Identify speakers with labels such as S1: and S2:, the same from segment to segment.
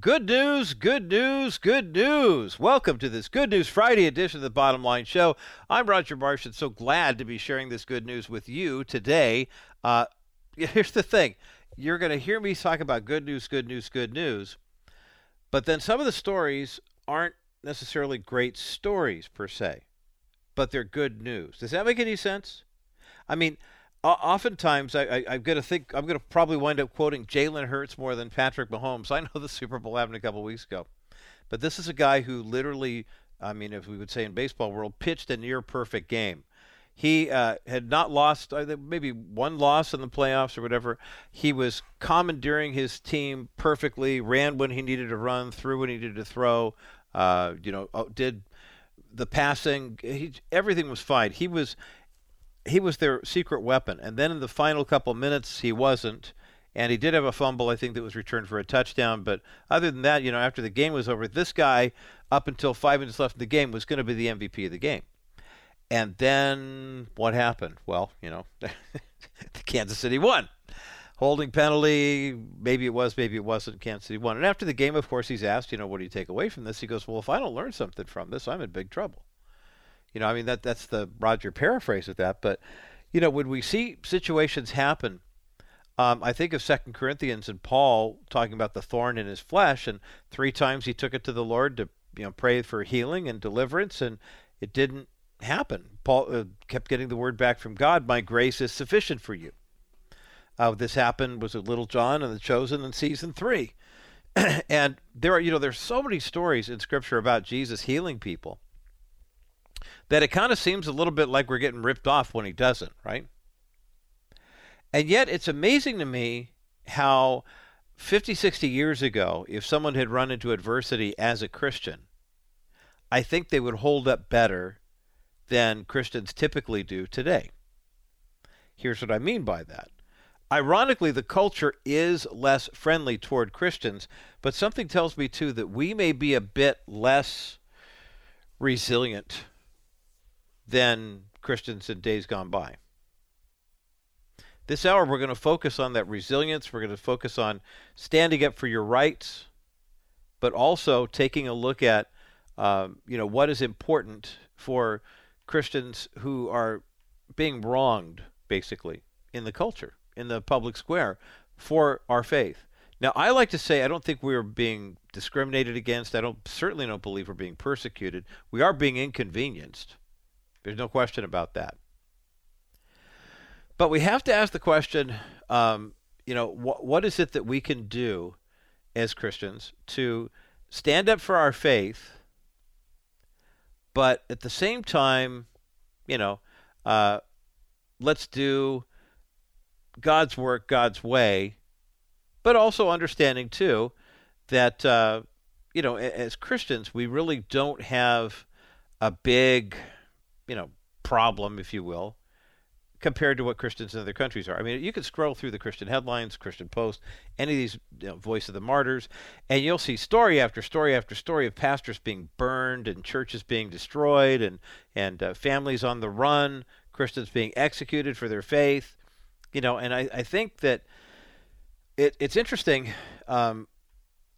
S1: Good news, good news, good news. Welcome to this Good News Friday edition of the Bottom Line Show. I'm Roger Marsh and so glad to be sharing this good news with you today. Uh, here's the thing you're going to hear me talk about good news, good news, good news, but then some of the stories aren't necessarily great stories per se, but they're good news. Does that make any sense? I mean, oftentimes I, am going to think I'm going to probably wind up quoting Jalen Hurts more than Patrick Mahomes. I know the Super Bowl happened a couple weeks ago, but this is a guy who literally, I mean, if we would say in baseball world, pitched a near perfect game. He uh, had not lost, maybe one loss in the playoffs or whatever. He was commandeering his team perfectly, ran when he needed to run, threw when he needed to throw. Uh, you know, uh, did the passing. He, everything was fine. He was he was their secret weapon. And then in the final couple minutes, he wasn't. And he did have a fumble, I think, that was returned for a touchdown. But other than that, you know, after the game was over, this guy, up until five minutes left in the game, was going to be the MVP of the game. And then what happened? Well, you know, Kansas City won. Holding penalty, maybe it was, maybe it wasn't. Kansas City won. And after the game, of course, he's asked, you know, what do you take away from this? He goes, well, if I don't learn something from this, I'm in big trouble. You know, I mean that that's the Roger paraphrase of that. But you know, when we see situations happen, um, I think of Second Corinthians and Paul talking about the thorn in his flesh, and three times he took it to the Lord to you know pray for healing and deliverance, and it didn't happen. Paul uh, kept getting the word back from God, "My grace is sufficient for you." Uh, this happened was a Little John and the Chosen in season three, and there are you know there's so many stories in Scripture about Jesus healing people that it kind of seems a little bit like we're getting ripped off when he doesn't, right? And yet it's amazing to me how 50, 60 years ago, if someone had run into adversity as a Christian, I think they would hold up better than Christians typically do today. Here's what I mean by that. Ironically, the culture is less friendly toward Christians, but something tells me too that we may be a bit less resilient than Christians in days gone by. This hour, we're going to focus on that resilience. We're going to focus on standing up for your rights, but also taking a look at, um, you know, what is important for Christians who are being wronged, basically, in the culture, in the public square, for our faith. Now, I like to say I don't think we're being discriminated against. I don't certainly don't believe we're being persecuted. We are being inconvenienced. There's no question about that. But we have to ask the question, um, you know, wh- what is it that we can do as Christians to stand up for our faith, but at the same time, you know, uh, let's do God's work God's way, but also understanding too that uh, you know, as Christians, we really don't have a big you know, problem, if you will, compared to what Christians in other countries are. I mean, you can scroll through the Christian headlines, Christian Post, any of these you know, Voice of the Martyrs, and you'll see story after story after story of pastors being burned and churches being destroyed and and uh, families on the run, Christians being executed for their faith. You know, and I, I think that it, it's interesting um,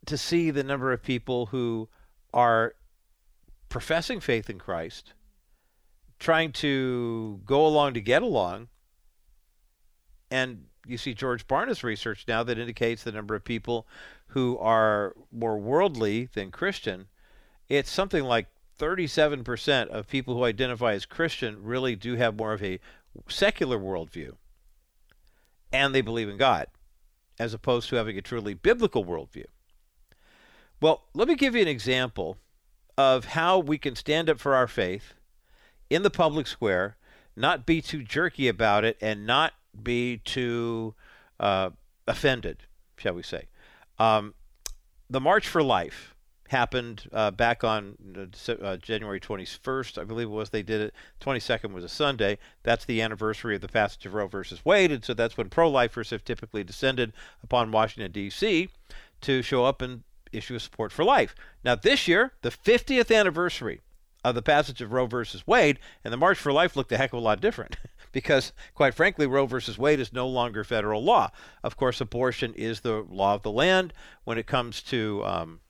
S1: to see the number of people who are professing faith in Christ trying to go along to get along. And you see George Barna's research now that indicates the number of people who are more worldly than Christian. It's something like 37% of people who identify as Christian really do have more of a secular worldview. And they believe in God, as opposed to having a truly biblical worldview. Well, let me give you an example of how we can stand up for our faith in the public square, not be too jerky about it, and not be too uh, offended, shall we say. Um, the March for Life happened uh, back on uh, January 21st, I believe it was. They did it. 22nd was a Sunday. That's the anniversary of the passage of Roe versus Wade, and so that's when pro-lifers have typically descended upon Washington D.C. to show up and issue support for life. Now this year, the 50th anniversary of the passage of Roe versus Wade, and the March for Life looked a heck of a lot different because, quite frankly, Roe versus Wade is no longer federal law. Of course, abortion is the law of the land when it comes to um,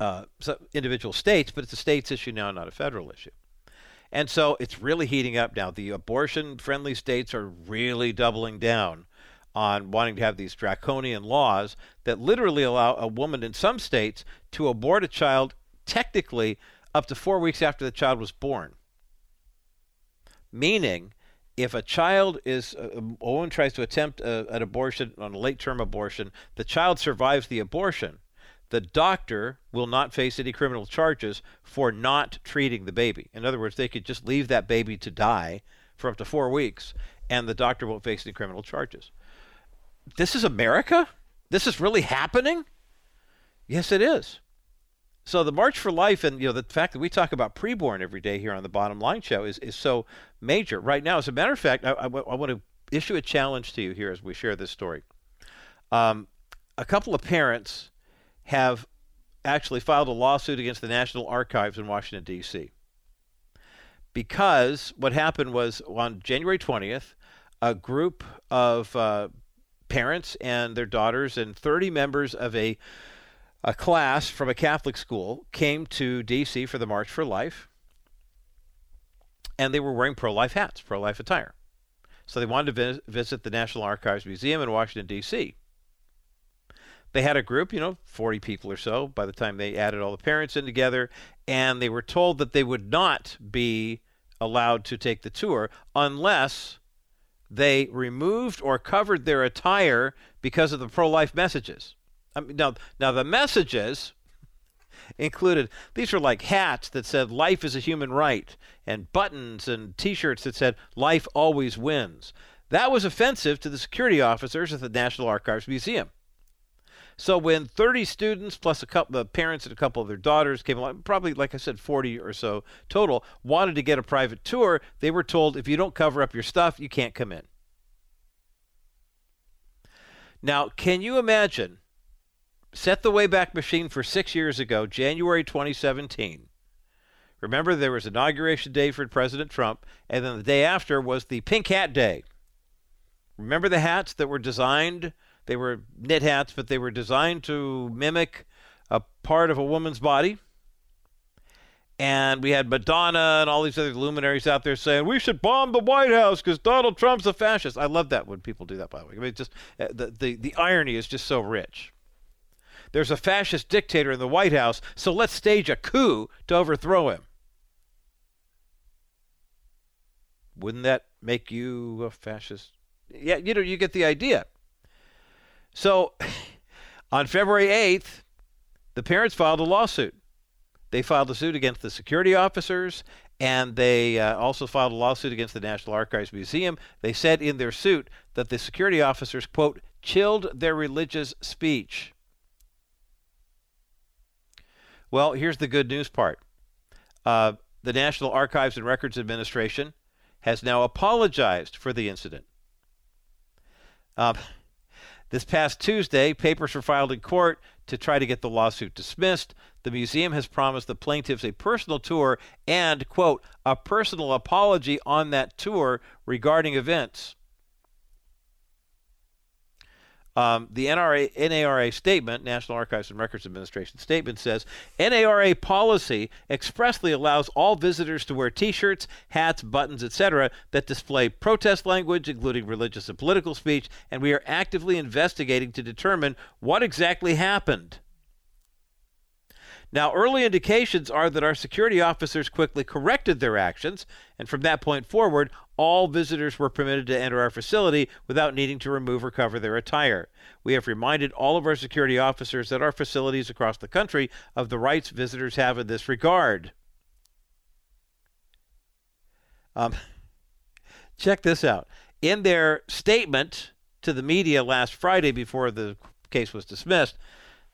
S1: uh, individual states, but it's a states issue now, not a federal issue. And so it's really heating up now. The abortion friendly states are really doubling down on wanting to have these draconian laws that literally allow a woman in some states to abort a child technically up to four weeks after the child was born. Meaning, if a child is, uh, a woman tries to attempt a, an abortion on a late term abortion, the child survives the abortion, the doctor will not face any criminal charges for not treating the baby. In other words, they could just leave that baby to die for up to four weeks, and the doctor won't face any criminal charges. This is America? This is really happening? Yes, it is. So the March for Life and you know the fact that we talk about preborn every day here on the Bottom Line Show is, is so major right now. As a matter of fact, I, I, I want to issue a challenge to you here as we share this story. Um, a couple of parents have actually filed a lawsuit against the National Archives in Washington, D.C. Because what happened was on January 20th, a group of uh, parents and their daughters and 30 members of a, a class from a Catholic school came to D.C. for the March for Life. And they were wearing pro life hats, pro life attire. So they wanted to vis- visit the National Archives Museum in Washington, D.C they had a group, you know, 40 people or so by the time they added all the parents in together, and they were told that they would not be allowed to take the tour unless they removed or covered their attire because of the pro-life messages. I mean, now, now the messages included these were like hats that said "Life is a human right" and buttons and T-shirts that said "Life always wins." That was offensive to the security officers at the National Archives Museum. So when 30 students plus a couple of parents and a couple of their daughters came along, probably like I said 40 or so total, wanted to get a private tour, they were told if you don't cover up your stuff, you can't come in. Now, can you imagine set the Wayback Machine for 6 years ago, January 2017. Remember there was inauguration day for President Trump and then the day after was the Pink Hat Day. Remember the hats that were designed they were knit hats, but they were designed to mimic a part of a woman's body. And we had Madonna and all these other luminaries out there saying we should bomb the White House because Donald Trump's a fascist. I love that when people do that. By the way, I mean, just uh, the, the the irony is just so rich. There's a fascist dictator in the White House, so let's stage a coup to overthrow him. Wouldn't that make you a fascist? Yeah, you know, you get the idea. So on February 8th, the parents filed a lawsuit. They filed a suit against the security officers, and they uh, also filed a lawsuit against the National Archives Museum. They said in their suit that the security officers, quote, chilled their religious speech. Well, here's the good news part. Uh, the National Archives and Records Administration has now apologized for the incident. Um, this past Tuesday, papers were filed in court to try to get the lawsuit dismissed. The museum has promised the plaintiffs a personal tour and, quote, a personal apology on that tour regarding events. Um, the NRA, NARA statement, National Archives and Records Administration statement, says NARA policy expressly allows all visitors to wear T-shirts, hats, buttons, etc., that display protest language, including religious and political speech, and we are actively investigating to determine what exactly happened. Now, early indications are that our security officers quickly corrected their actions, and from that point forward, all visitors were permitted to enter our facility without needing to remove or cover their attire. We have reminded all of our security officers at our facilities across the country of the rights visitors have in this regard. Um, check this out. In their statement to the media last Friday before the case was dismissed,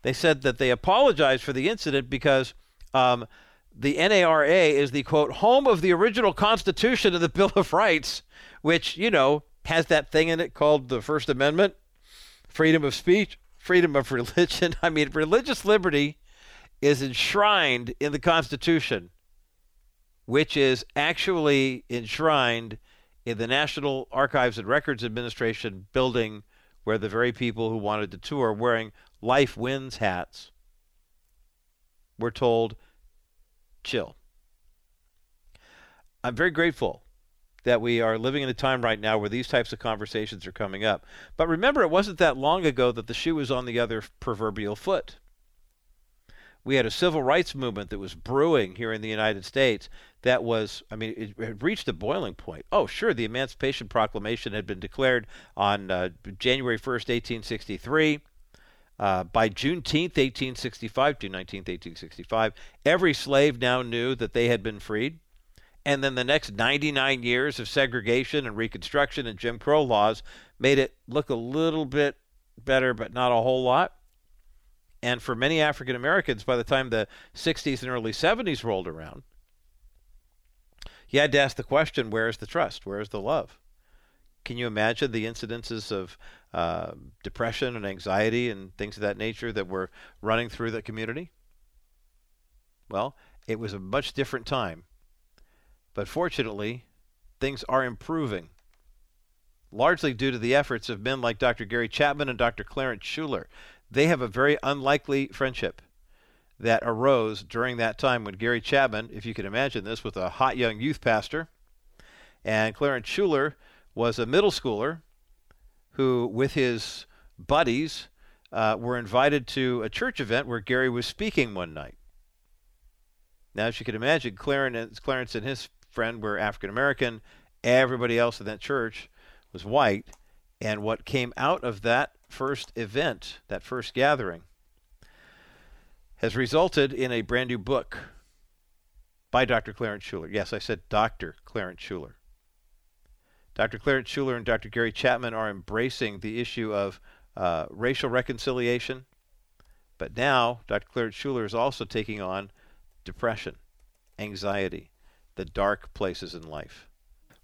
S1: they said that they apologized for the incident because um, the NARA is the quote home of the original Constitution of the Bill of Rights, which you know has that thing in it called the First Amendment, freedom of speech, freedom of religion. I mean, religious liberty is enshrined in the Constitution which is actually enshrined in the National Archives and Records Administration building where the very people who wanted to tour wearing Life Wins hats were told, chill. I'm very grateful that we are living in a time right now where these types of conversations are coming up. But remember, it wasn't that long ago that the shoe was on the other proverbial foot. We had a civil rights movement that was brewing here in the United States that was, I mean, it had reached a boiling point. Oh, sure, the Emancipation Proclamation had been declared on uh, January 1st, 1863. Uh, by Juneteenth, 1865, June 19th, 1865, every slave now knew that they had been freed. And then the next 99 years of segregation and Reconstruction and Jim Crow laws made it look a little bit better, but not a whole lot. And for many African Americans, by the time the 60s and early 70s rolled around, you had to ask the question where's the trust? Where's the love? Can you imagine the incidences of uh, depression and anxiety and things of that nature that were running through the community? Well, it was a much different time but fortunately, things are improving, largely due to the efforts of men like Dr. Gary Chapman and Dr. Clarence Shuler. They have a very unlikely friendship that arose during that time when Gary Chapman, if you can imagine this, was a hot young youth pastor, and Clarence Shuler was a middle schooler who, with his buddies, uh, were invited to a church event where Gary was speaking one night. Now, as you can imagine, Clarence, Clarence and his friend were African American. Everybody else in that church was white. And what came out of that first event, that first gathering, has resulted in a brand new book by Dr. Clarence Shuler. Yes, I said Dr. Clarence Shuler. Dr. Clarence Shuler and Dr. Gary Chapman are embracing the issue of uh, racial reconciliation. But now, Dr. Clarence Shuler is also taking on depression, anxiety, the dark places in life.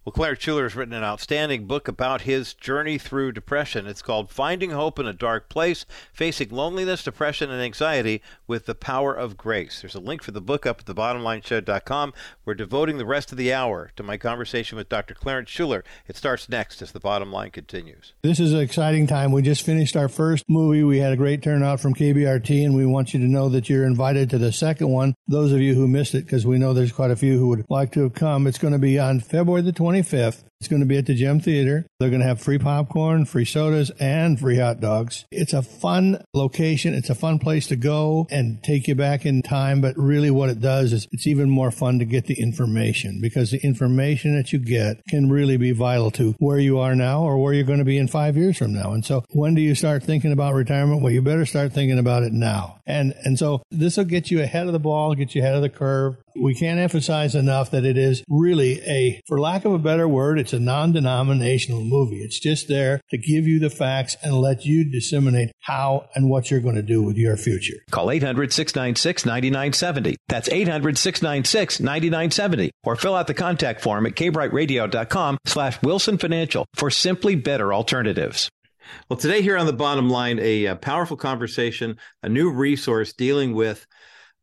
S1: Well, Clarence Shuler has written an outstanding book about his journey through depression. It's called Finding Hope in a Dark Place Facing Loneliness, Depression, and Anxiety with the Power of Grace. There's a link for the book up at thebottomlineshow.com. We're devoting the rest of the hour to my conversation with Dr. Clarence Shuler. It starts next as the bottom line continues.
S2: This is an exciting time. We just finished our first movie. We had a great turnout from KBRT, and we want you to know that you're invited to the second one. Those of you who missed it, because we know there's quite a few who would like to have come, it's going to be on February the 20th. 25th. It's going to be at the Gem Theater. They're going to have free popcorn, free sodas, and free hot dogs. It's a fun location. It's a fun place to go and take you back in time. But really, what it does is it's even more fun to get the information because the information that you get can really be vital to where you are now or where you're going to be in five years from now. And so, when do you start thinking about retirement? Well, you better start thinking about it now. And and so this will get you ahead of the ball, get you ahead of the curve. We can't emphasize enough that it is really a, for lack of a better word, it's a non denominational movie. It's just there to give you the facts and let you disseminate how and what you're going to do with your future.
S3: Call 800 696 9970. That's 800 696 9970. Or fill out the contact form at kbriteradio.com slash Wilson Financial for simply better alternatives.
S1: Well, today here on the bottom line, a, a powerful conversation, a new resource dealing with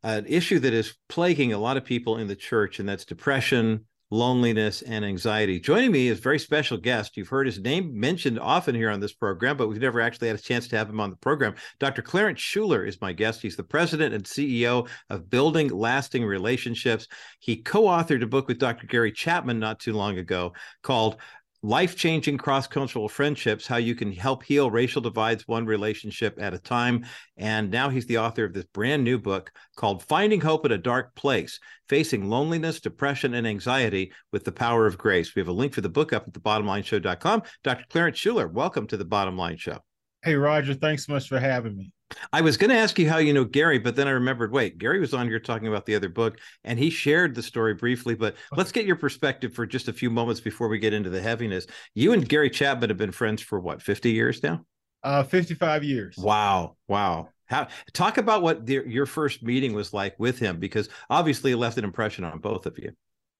S1: an issue that is plaguing a lot of people in the church, and that's depression, loneliness, and anxiety. Joining me is a very special guest. You've heard his name mentioned often here on this program, but we've never actually had a chance to have him on the program. Dr. Clarence Shuler is my guest. He's the president and CEO of Building Lasting Relationships. He co authored a book with Dr. Gary Chapman not too long ago called life changing cross cultural friendships, how you can help heal racial divides one relationship at a time. And now he's the author of this brand new book called Finding Hope in a Dark Place Facing Loneliness, Depression, and Anxiety with the Power of Grace. We have a link for the book up at thebottomlineshow.com. Dr. Clarence Shuler, welcome to the Bottom Line Show.
S4: Hey, Roger, thanks so much for having me.
S1: I was going to ask you how you know Gary, but then I remembered wait, Gary was on here talking about the other book and he shared the story briefly. But let's get your perspective for just a few moments before we get into the heaviness. You and Gary Chapman have been friends for what, 50 years now?
S4: Uh, 55 years.
S1: Wow. Wow. How, talk about what the, your first meeting was like with him, because obviously it left an impression on both of you.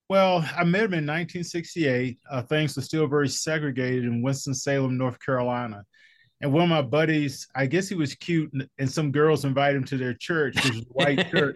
S4: Well, I met him in 1968. Uh, things were still very segregated in Winston-Salem, North Carolina and one of my buddies, I guess he was cute, and some girls invited him to their church, which was white church.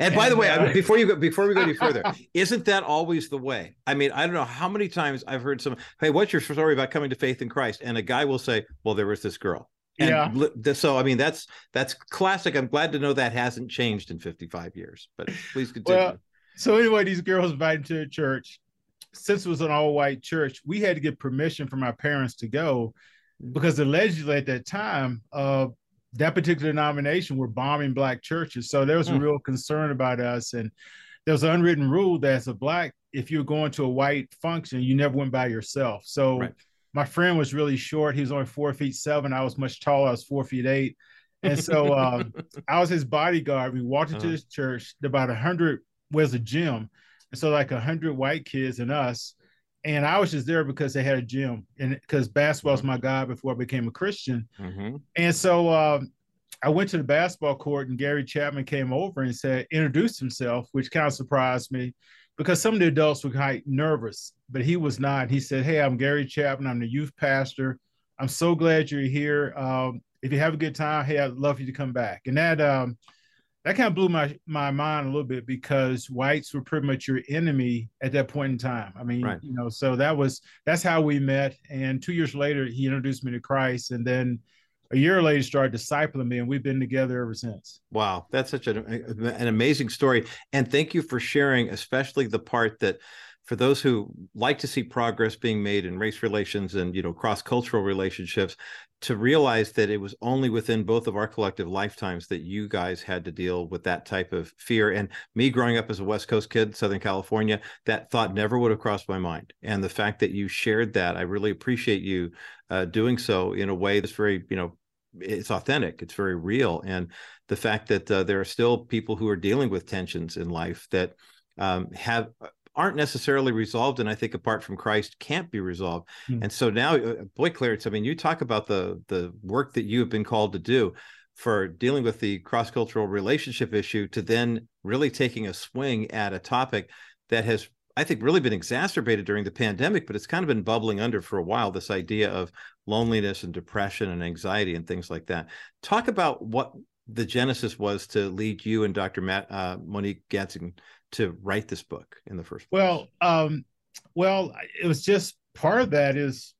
S1: And, and by the way, uh, before you go, before we go any further, isn't that always the way? I mean, I don't know how many times I've heard some, "Hey, what's your story about coming to faith in Christ?" And a guy will say, "Well, there was this girl." And yeah. So, I mean, that's that's classic. I'm glad to know that hasn't changed in 55 years. But please continue. Well,
S4: so anyway, these girls invited to the church. Since it was an all-white church, we had to get permission from our parents to go because allegedly at that time, uh, that particular denomination were bombing black churches. So there was mm. a hmm. real concern about us. And there was an unwritten rule that as a black, if you're going to a white function, you never went by yourself. So right. my friend was really short. He was only four feet seven. I was much taller. I was four feet eight. And so um, I was his bodyguard. We walked into uh-huh. this church. About a hundred was a gym. And so like a hundred white kids and us and I was just there because they had a gym, and because basketball was mm-hmm. my guy before I became a Christian. Mm-hmm. And so um, I went to the basketball court, and Gary Chapman came over and said, introduced himself, which kind of surprised me because some of the adults were quite nervous, but he was not. He said, "Hey, I'm Gary Chapman. I'm the youth pastor. I'm so glad you're here. Um, if you have a good time, hey, I'd love for you to come back." And that um, that kind of blew my my mind a little bit because whites were pretty much your enemy at that point in time. I mean, right. you know, so that was that's how we met. And two years later, he introduced me to Christ, and then a year later started discipling me, and we've been together ever since.
S1: Wow, that's such an an amazing story, and thank you for sharing, especially the part that for those who like to see progress being made in race relations and you know cross cultural relationships to realize that it was only within both of our collective lifetimes that you guys had to deal with that type of fear. And me growing up as a West Coast kid, Southern California, that thought never would have crossed my mind. And the fact that you shared that, I really appreciate you uh, doing so in a way that's very, you know, it's authentic, it's very real. And the fact that uh, there are still people who are dealing with tensions in life that um, have aren't necessarily resolved and i think apart from christ can't be resolved mm. and so now uh, boy clarence i mean you talk about the the work that you have been called to do for dealing with the cross-cultural relationship issue to then really taking a swing at a topic that has I think really been exacerbated during the pandemic, but it's kind of been bubbling under for a while. This idea of loneliness and depression and anxiety and things like that. Talk about what the genesis was to lead you and Dr. Matt uh, Monique Gadsden to write this book in the first
S4: place? Well, um, well, it was just part of that is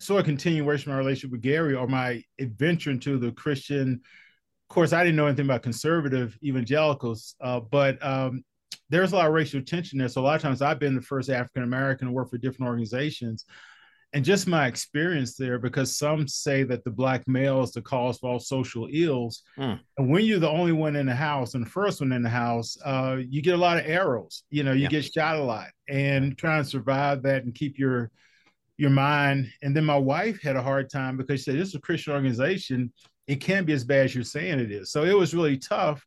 S4: sort of continuation of my relationship with Gary or my adventure into the Christian. Of course, I didn't know anything about conservative evangelicals, uh, but um, there's a lot of racial tension there. So a lot of times I've been the first African American to work for different organizations and just my experience there, because some say that the black male is the cause for all social ills. Mm. And when you're the only one in the house and the first one in the house, uh, you get a lot of arrows. You know, you yeah. get shot a lot, and trying to survive that and keep your your mind. And then my wife had a hard time because she said, "This is a Christian organization. It can't be as bad as you're saying it is." So it was really tough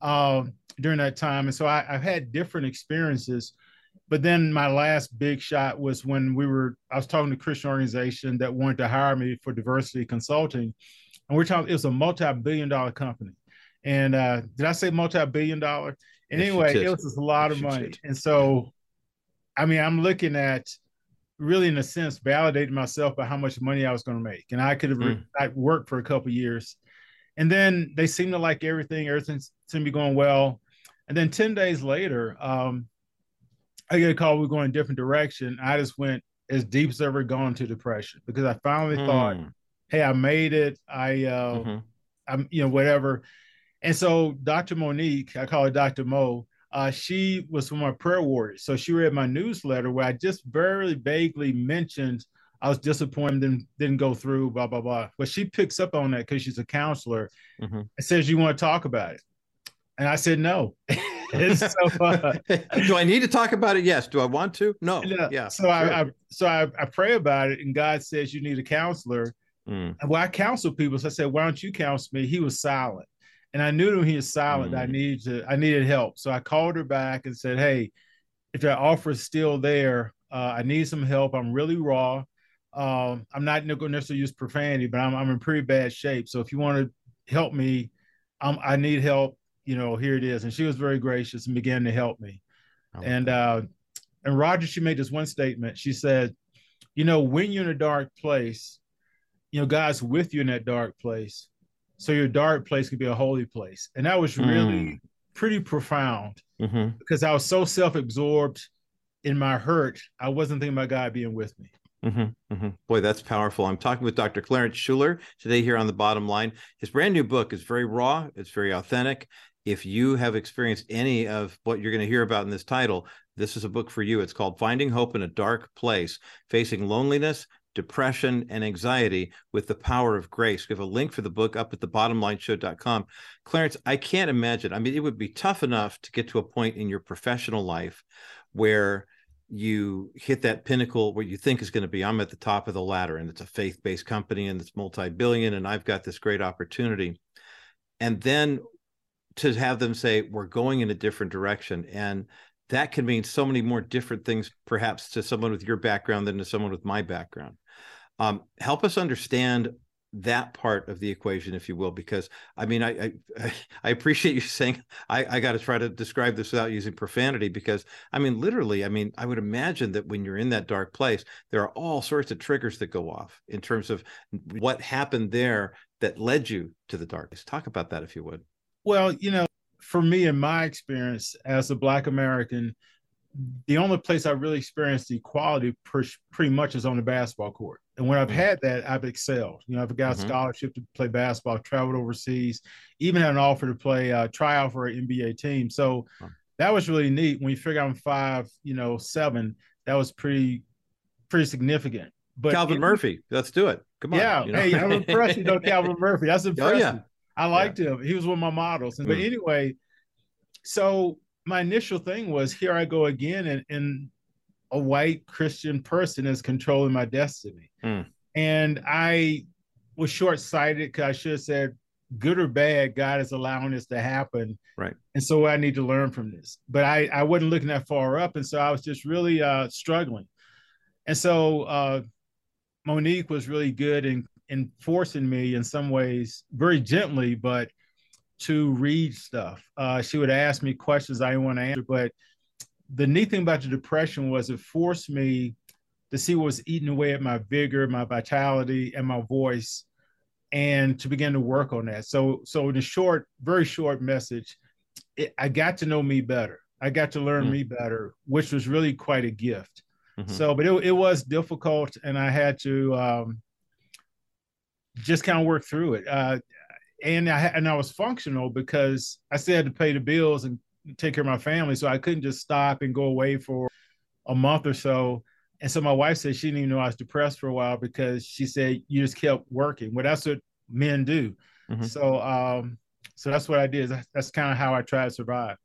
S4: uh, during that time. And so I, I've had different experiences but then my last big shot was when we were I was talking to a Christian organization that wanted to hire me for diversity consulting, and we're talking it was a multi-billion dollar company. And uh, did I say multi-billion dollar? And yes, anyway, it was just a lot of money. And so, I mean, I'm looking at really, in a sense, validating myself by how much money I was going to make, and I could have mm. I worked for a couple years. And then they seemed to like everything. Everything seemed to be going well. And then 10 days later, um, I get a call, we're going a different direction. I just went as deep as ever gone to depression because I finally mm. thought, hey, I made it. I, uh, mm-hmm. I'm, you know, whatever. And so Dr. Monique, I call her Dr. Mo, uh, she was from my prayer warriors. So she read my newsletter where I just very vaguely mentioned I was disappointed and didn't go through, blah, blah, blah. But she picks up on that because she's a counselor mm-hmm. and says, You want to talk about it? And I said, No.
S1: so, uh, do I need to talk about it? Yes. Do I want to? No. Yeah. yeah
S4: so sure. I, I, so I, I, pray about it, and God says you need a counselor. Mm. And when I counsel people, so I said, "Why don't you counsel me?" He was silent, and I knew when he was silent, mm. I needed to, I needed help. So I called her back and said, "Hey, if that offer is still there, uh, I need some help. I'm really raw. Um, I'm not going to necessarily use profanity, but I'm, I'm in pretty bad shape. So if you want to help me, I'm, I need help you know, here it is. And she was very gracious and began to help me. Oh, and uh, and Roger, she made this one statement. She said, you know, when you're in a dark place, you know, God's with you in that dark place. So your dark place could be a holy place. And that was really mm. pretty profound
S1: Mm-hmm.
S4: because I was so self-absorbed in my hurt, I wasn't thinking about God being with me.
S1: Mm-hmm, mm-hmm. Boy, that's powerful. I'm talking with Dr. Clarence Shuler today here on the bottom line. His brand new book is very raw, it's very authentic. If you have experienced any of what you're going to hear about in this title, this is a book for you. It's called Finding Hope in a Dark Place Facing Loneliness, Depression, and Anxiety with the Power of Grace. We have a link for the book up at the bottomlineshow.com. Clarence, I can't imagine. I mean, it would be tough enough to get to a point in your professional life where you hit that pinnacle where you think is going to be i'm at the top of the ladder and it's a faith-based company and it's multi-billion and i've got this great opportunity and then to have them say we're going in a different direction and that can mean so many more different things perhaps to someone with your background than to someone with my background um, help us understand that part of the equation, if you will, because I mean, I I, I appreciate you saying I, I got to try to describe this without using profanity because I mean, literally, I mean, I would imagine that when you're in that dark place, there are all sorts of triggers that go off in terms of what happened there that led you to the darkness. Talk about that, if you would.
S4: Well, you know, for me, in my experience as a Black American, the only place I really experienced equality pretty much is on the basketball court. And when I've had that, I've excelled. You know, I've got a mm-hmm. scholarship to play basketball, traveled overseas, even had an offer to play uh, tryout for an NBA team. So that was really neat. When you figure I'm five, you know, seven, that was pretty, pretty significant.
S1: But Calvin it, Murphy, let's do it. Come on.
S4: Yeah.
S1: You
S4: know? Hey, I'm impressed. You know, Calvin Murphy. That's impressive. Oh, yeah. I liked yeah. him. He was one of my models. Mm. But anyway, so my initial thing was here I go again, and, and a white Christian person is controlling my destiny. Mm. And I was short sighted because I should have said, good or bad, God is allowing this to happen.
S1: Right.
S4: And so I need to learn from this. But I, I wasn't looking that far up. And so I was just really uh, struggling. And so uh, Monique was really good in, in forcing me in some ways, very gently, but to read stuff. Uh, she would ask me questions I didn't want to answer, but the neat thing about the depression was it forced me to see what was eating away at my vigor, my vitality, and my voice, and to begin to work on that. So, so in a short, very short message, it, I got to know me better. I got to learn mm-hmm. me better, which was really quite a gift. Mm-hmm. So, but it, it was difficult, and I had to um, just kind of work through it. Uh, and I and I was functional because I still had to pay the bills and take care of my family, so I couldn't just stop and go away for a month or so. And so my wife said she didn't even know I was depressed for a while because she said you just kept working. Well, that's what men do. Mm-hmm. So um, so that's what I did. That's, that's kind of how I tried to survive.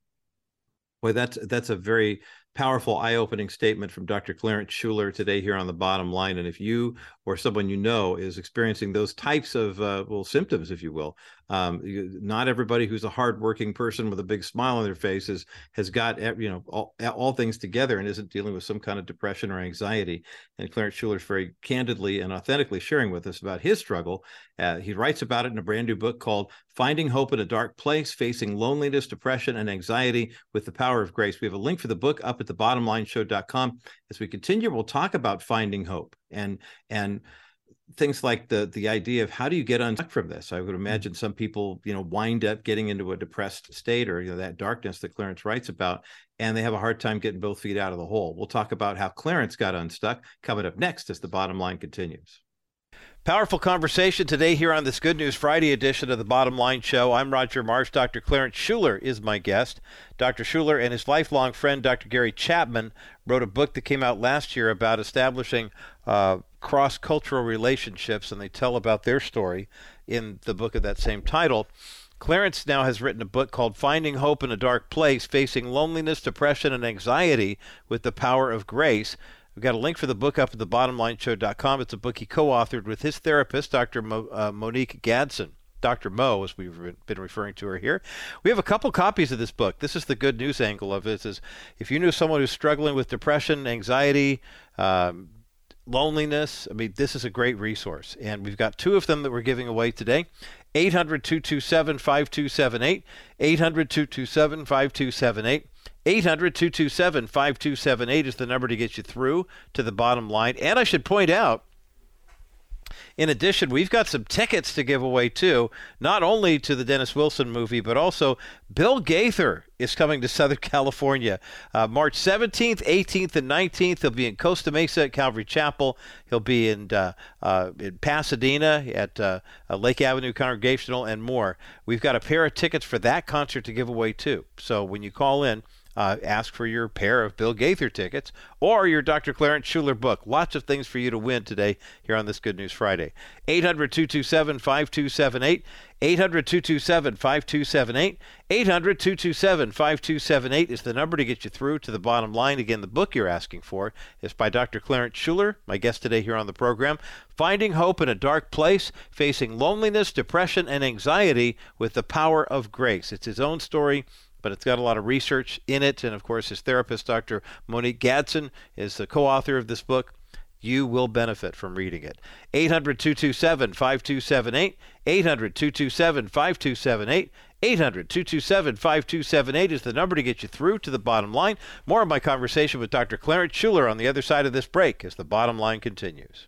S1: Well, that's that's a very powerful, eye-opening statement from Dr. Clarence Shuler today here on the bottom line. And if you or someone you know is experiencing those types of uh, well symptoms, if you will, um, not everybody who's a hardworking person with a big smile on their face is, has got you know all, all things together and isn't dealing with some kind of depression or anxiety. And Clarence Shuler is very candidly and authentically sharing with us about his struggle. Uh, he writes about it in a brand new book called "Finding Hope in a Dark Place: Facing Loneliness, Depression, and Anxiety with the Power of Grace." We have a link for the book up at the bottomlineshow.com. As we continue, we'll talk about finding hope and and things like the the idea of how do you get unstuck from this? I would mm-hmm. imagine some people you know wind up getting into a depressed state or you know that darkness that clarence writes about and they have a hard time getting both feet out of the hole. We'll talk about how clarence got unstuck. Coming up next as the bottom line continues
S5: Powerful conversation today here on this Good News Friday edition of the Bottom Line Show. I'm Roger Marsh. Dr. Clarence Shuler is my guest. Dr. Shuler and his lifelong friend, Dr. Gary Chapman, wrote a book that came out last year about establishing uh, cross cultural relationships, and they tell about their story in the book of that same title. Clarence now has written a book called Finding Hope in a Dark Place Facing Loneliness, Depression, and Anxiety with the Power of Grace. We've got a link for the book up at the bottomlineshow.com. It's a book he co authored with his therapist, Dr. Mo, uh, Monique Gadsden. Dr. Mo, as we've been referring to her here. We have a couple copies of this book. This is the good news angle of it. Is if you know someone who's struggling with depression, anxiety, um, loneliness, I mean, this is a great resource. And we've got two of them that we're giving away today. 800 227 5278. 800 227 5278. 800 227 5278 is the number to get you through to the bottom line. And I should point out
S1: In addition, we've got some tickets to give away too, not only to the Dennis Wilson movie, but also Bill Gaither is coming to Southern California uh, March 17th, 18th, and 19th. He'll be in Costa Mesa at Calvary Chapel. He'll be in, uh, uh, in Pasadena at uh, uh, Lake Avenue Congregational and more. We've got a pair of tickets for that concert to give away too. So when you call in, uh, ask for your pair of Bill Gaither tickets or your Dr. Clarence Shuler book. Lots of things for you to win today here on this Good News Friday. 800 227 5278. 800 227 5278. 800 227 5278 is the number to get you through to the bottom line. Again, the book you're asking for is by Dr. Clarence Shuler, my guest today here on the program. Finding Hope in a Dark Place, Facing Loneliness, Depression, and Anxiety with the Power of Grace. It's his own story but it's got a lot of research in it. And of course, his therapist, Dr. Monique Gadsden, is the co author of this book. You will benefit from reading it. 800 227 5278. 800 227 5278. 800 227 5278 is the number to get you through to the bottom line. More of my conversation with Dr. Clarence Shuler on the other side of this break as the bottom line continues.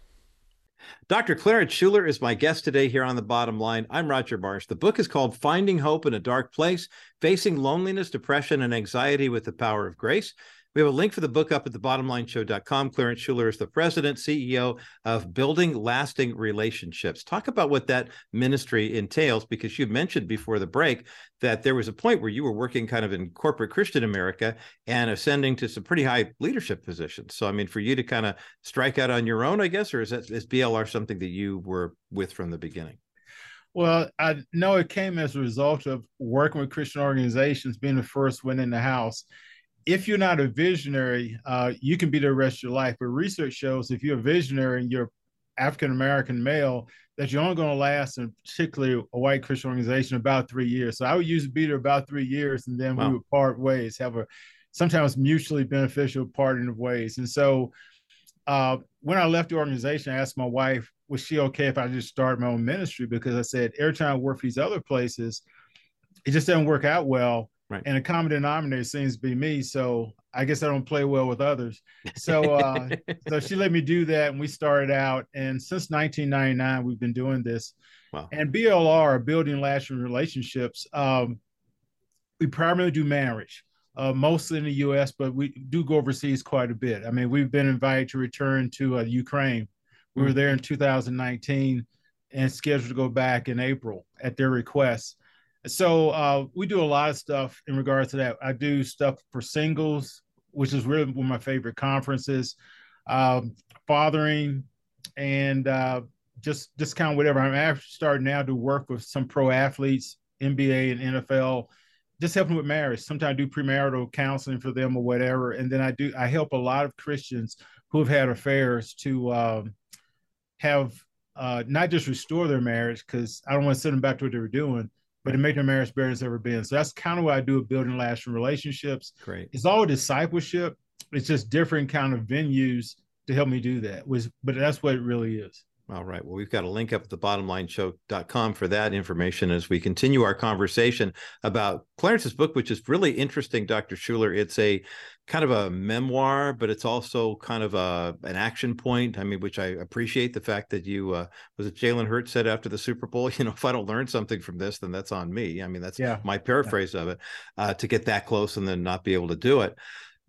S3: Dr. Clarence Shuler is my guest today here on The Bottom Line. I'm Roger Marsh. The book is called Finding Hope in a Dark Place Facing Loneliness, Depression, and Anxiety with the Power of Grace. We have a link for the book up at thebottomlineshow.com. Clarence Shuler is the president, CEO of Building Lasting Relationships. Talk about what that ministry entails, because you mentioned before the break that there was a point where you were working kind of in corporate Christian America and ascending to some pretty high leadership positions. So, I mean, for you to kind of strike out on your own, I guess, or is that is BLR something that you were with from the beginning?
S4: Well, I know it came as a result of working with Christian organizations, being the first one in the house if you're not a visionary, uh, you can be the rest of your life. But research shows if you're a visionary and you're African American male, that you're only going to last, in particularly a white Christian organization, about three years. So I would use be there about three years, and then wow. we would part ways, have a sometimes mutually beneficial parting of ways. And so uh, when I left the organization, I asked my wife, was she okay if I just start my own ministry? Because I said every time I work for these other places, it just doesn't work out well Right. And a common denominator seems to be me. So I guess I don't play well with others. So uh, so she let me do that, and we started out. And since 1999, we've been doing this. Wow. And BLR, building lasting relationships. Um, we primarily do marriage, uh, mostly in the U.S., but we do go overseas quite a bit. I mean, we've been invited to return to uh, Ukraine. We mm-hmm. were there in 2019 and scheduled to go back in April at their request. So uh, we do a lot of stuff in regards to that. I do stuff for singles, which is really one of my favorite conferences, um, fathering, and uh, just just kind of whatever. I'm actually starting now to work with some pro athletes, NBA and NFL, just helping with marriage. Sometimes I do premarital counseling for them or whatever, and then I do I help a lot of Christians who have had affairs to um, have uh, not just restore their marriage because I don't want to send them back to what they were doing but to make their marriage better than it's ever been. So that's kind of what I do with building lasting relationships.
S3: Great.
S4: It's all discipleship. It's just different kind of venues to help me do that. Was but that's what it really is.
S1: All right. Well, we've got a link up at the bottomlineshow.com for that information as we continue our conversation about Clarence's book, which is really interesting, Dr. Shuler. It's a kind of a memoir, but it's also kind of a an action point. I mean, which I appreciate the fact that you uh, was it Jalen Hurts said after the Super Bowl, you know, if I don't learn something from this, then that's on me. I mean, that's yeah. my paraphrase yeah. of it, uh, to get that close and then not be able to do it.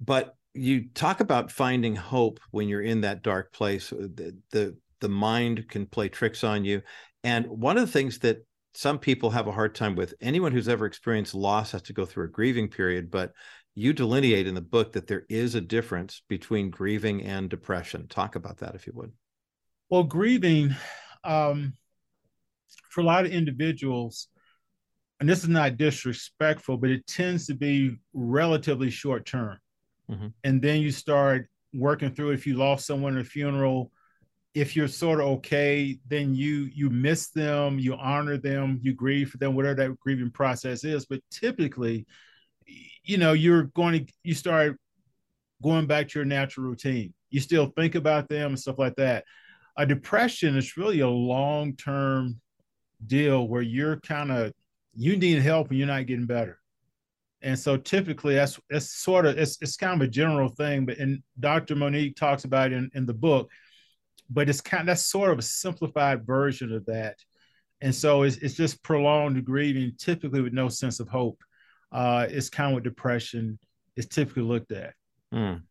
S1: But you talk about finding hope when you're in that dark place. Uh, the, the the mind can play tricks on you. And one of the things that some people have a hard time with, anyone who's ever experienced loss has to go through a grieving period, but you delineate in the book that there is a difference between grieving and depression. Talk about that if you would.
S4: Well, grieving, um, for a lot of individuals, and this is not disrespectful, but it tends to be relatively short term. Mm-hmm. And then you start working through. If you lost someone at a funeral, if you're sort of okay, then you you miss them, you honor them, you grieve for them, whatever that grieving process is. But typically, you know, you're going to you start going back to your natural routine. You still think about them and stuff like that. A depression is really a long term deal where you're kind of you need help and you're not getting better. And so typically that's that's sort of it's, it's kind of a general thing, but and Dr. Monique talks about in, in the book but it's kind of that's sort of a simplified version of that. And so it's, it's just prolonged grieving, typically with no sense of hope. Uh, it's kind of what depression is typically looked at.
S1: Mm.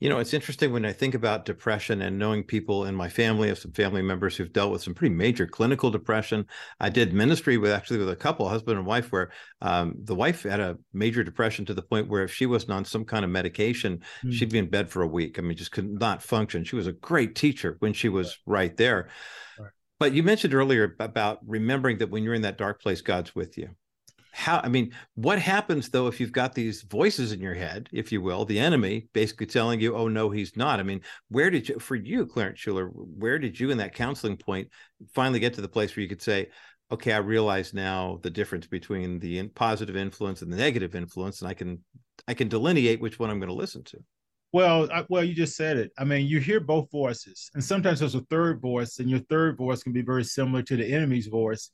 S1: You know, it's interesting when I think about depression and knowing people in my family, I have some family members who've dealt with some pretty major clinical depression. I did ministry with actually with a couple, husband and wife, where um, the wife had a major depression to the point where if she wasn't on some kind of medication, mm. she'd be in bed for a week. I mean, just could not function. She was a great teacher when she was right, right there. Right. But you mentioned earlier about remembering that when you're in that dark place, God's with you how i mean what happens though if you've got these voices in your head if you will the enemy basically telling you oh no he's not i mean where did you for you clarence shuler where did you in that counseling point finally get to the place where you could say okay i realize now the difference between the positive influence and the negative influence and i can i can delineate which one i'm going to listen to
S4: well, I, well, you just said it. I mean, you hear both voices, and sometimes there's a third voice, and your third voice can be very similar to the enemy's voice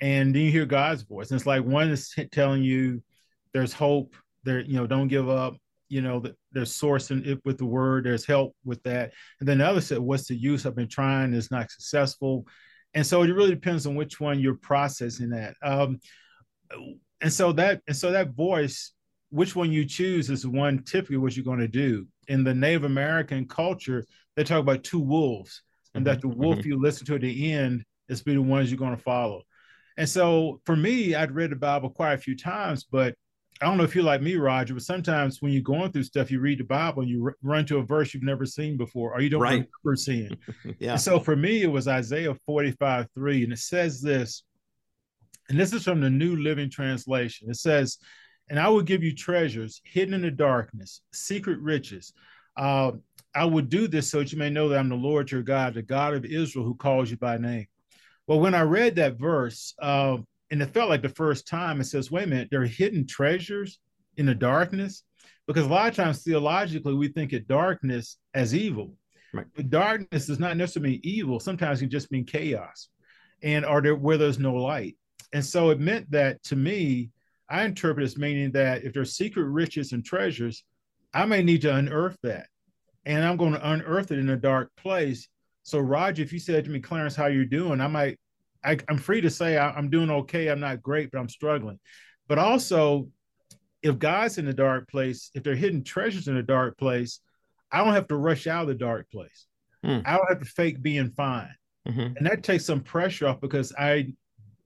S4: and then you hear God's voice. And it's like one is telling you there's hope, there, you know, don't give up, you know, there's sourcing it with the word, there's help with that. And then the other said, What's the use? I've been trying, it's not successful. And so it really depends on which one you're processing that. Um, and so that and so that voice, which one you choose is the one typically what you're going to do. In the Native American culture, they talk about two wolves, and mm-hmm. that the wolf mm-hmm. you listen to at the end is be the ones you're going to follow. And so for me, I'd read the Bible quite a few times, but I don't know if you're like me, Roger, but sometimes when you're going through stuff, you read the Bible and you r- run to a verse you've never seen before or you don't right. remember seeing. yeah. And so for me, it was Isaiah 45 3, and it says this, and this is from the New Living Translation. It says, And I will give you treasures hidden in the darkness, secret riches. Uh, I will do this so that you may know that I'm the Lord your God, the God of Israel who calls you by name. Well, when I read that verse, uh, and it felt like the first time, it says, wait a minute, there are hidden treasures in the darkness. Because a lot of times theologically, we think of darkness as evil. Right. But darkness does not necessarily mean evil. Sometimes it just mean chaos and are there where there's no light. And so it meant that to me, I interpret as meaning that if there's secret riches and treasures, I may need to unearth that. And I'm going to unearth it in a dark place so, Roger, if you said to me, Clarence, how you doing? I might, I, am free to say I, I'm doing okay. I'm not great, but I'm struggling. But also, if God's in the dark place, if they're hidden treasures in a dark place, I don't have to rush out of the dark place. Mm. I don't have to fake being fine. Mm-hmm. And that takes some pressure off because I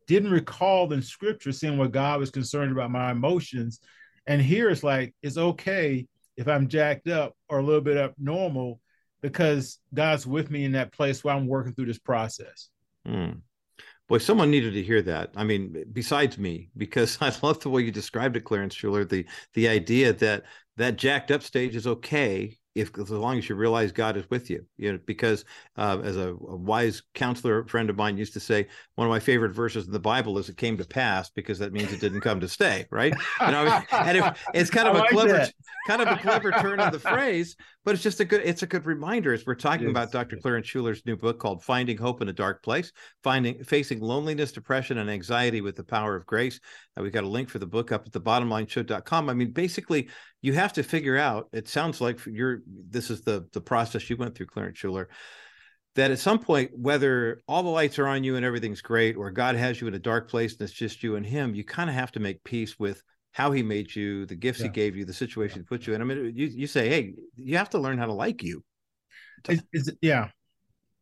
S4: didn't recall in scripture seeing what God was concerned about my emotions. And here it's like, it's okay if I'm jacked up or a little bit up normal because God's with me in that place while I'm working through this process.
S1: Mm. Boy, someone needed to hear that. I mean, besides me, because I love the way you described it, Clarence Shuler. The the idea that that jacked up stage is okay if as long as you realize God is with you, you know, because uh, as a, a, wise counselor friend of mine used to say, one of my favorite verses in the Bible is "It came to pass" because that means it didn't come to stay, right? You know, and if, it's kind of I a like clever, that. kind of a clever turn of the phrase, but it's just a good, it's a good reminder as we're talking yes. about Dr. Clarence Shuler's new book called "Finding Hope in a Dark Place," finding facing loneliness, depression, and anxiety with the power of grace. Uh, we've got a link for the book up at the bottomlineshow.com. I mean, basically, you have to figure out. It sounds like you're. This is the the process you went through, Clarence Shuler that at some point, whether all the lights are on you and everything's great, or God has you in a dark place and it's just you and Him, you kind of have to make peace with how He made you, the gifts yeah. He gave you, the situation yeah. He put you in. I mean, you you say, hey, you have to learn how to like you.
S4: Is, is, yeah,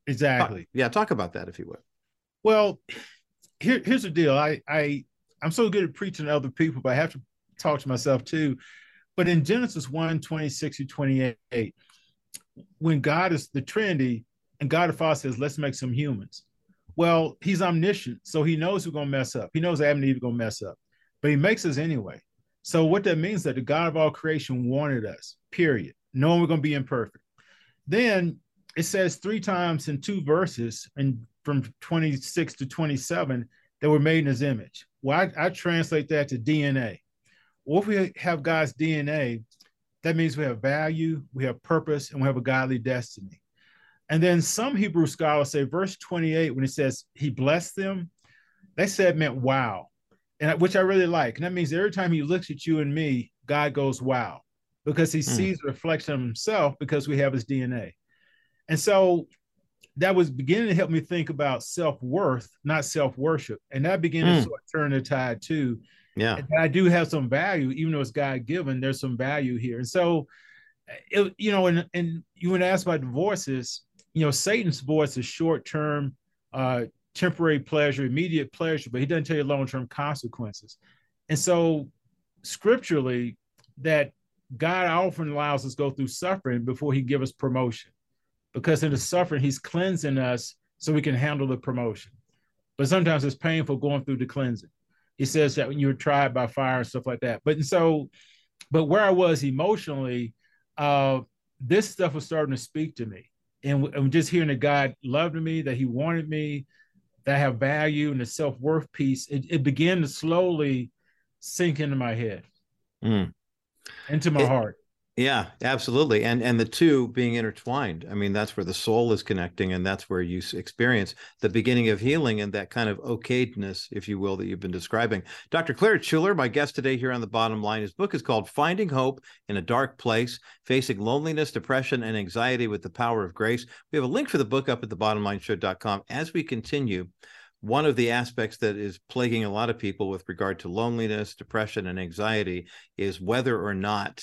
S4: exactly.
S1: Talk, yeah, talk about that if you would.
S4: Well, here here's the deal. I I I'm so good at preaching to other people, but I have to talk to myself too. But in Genesis 1, 26 to 28, when God is the Trinity, and God the Father says, let's make some humans. Well, he's omniscient, so he knows we're going to mess up. He knows Adam and Eve are going to mess up, but he makes us anyway. So what that means is that the God of all creation wanted us, period, knowing we're going to be imperfect. Then it says three times in two verses, and from 26 to 27, that we're made in his image. Well, I, I translate that to DNA. Well, if we have God's DNA, that means we have value, we have purpose, and we have a godly destiny. And then some Hebrew scholars say verse 28, when it says he blessed them, they said meant wow, and which I really like. And that means every time he looks at you and me, God goes wow, because he mm. sees a reflection of himself because we have his DNA. And so that was beginning to help me think about self-worth, not self-worship. And that began mm. to sort of turn the tide too.
S1: Yeah.
S4: And I do have some value, even though it's God given, there's some value here. And so it, you know, and and you would ask about divorces, you know, Satan's voice is short term, uh, temporary pleasure, immediate pleasure, but he doesn't tell you long term consequences. And so, scripturally, that God often allows us to go through suffering before he give us promotion, because in the suffering he's cleansing us so we can handle the promotion. But sometimes it's painful going through the cleansing. He says that when you're tried by fire and stuff like that. But and so, but where I was emotionally, uh, this stuff was starting to speak to me and, and just hearing that God loved me, that He wanted me, that I have value, and the self worth piece, it, it, began to slowly sink into my head, mm. into my
S1: it,
S4: heart.
S1: Yeah, absolutely. And and the two being intertwined. I mean, that's where the soul is connecting and that's where you experience the beginning of healing and that kind of okayness, if you will, that you've been describing. Dr. Claire Shuler, my guest today here on the bottom line, his book is called Finding Hope in a Dark Place, Facing Loneliness, Depression, and Anxiety with the Power of Grace. We have a link for the book up at the bottomlineshow.com. As we continue, one of the aspects that is plaguing a lot of people with regard to loneliness, depression, and anxiety is whether or not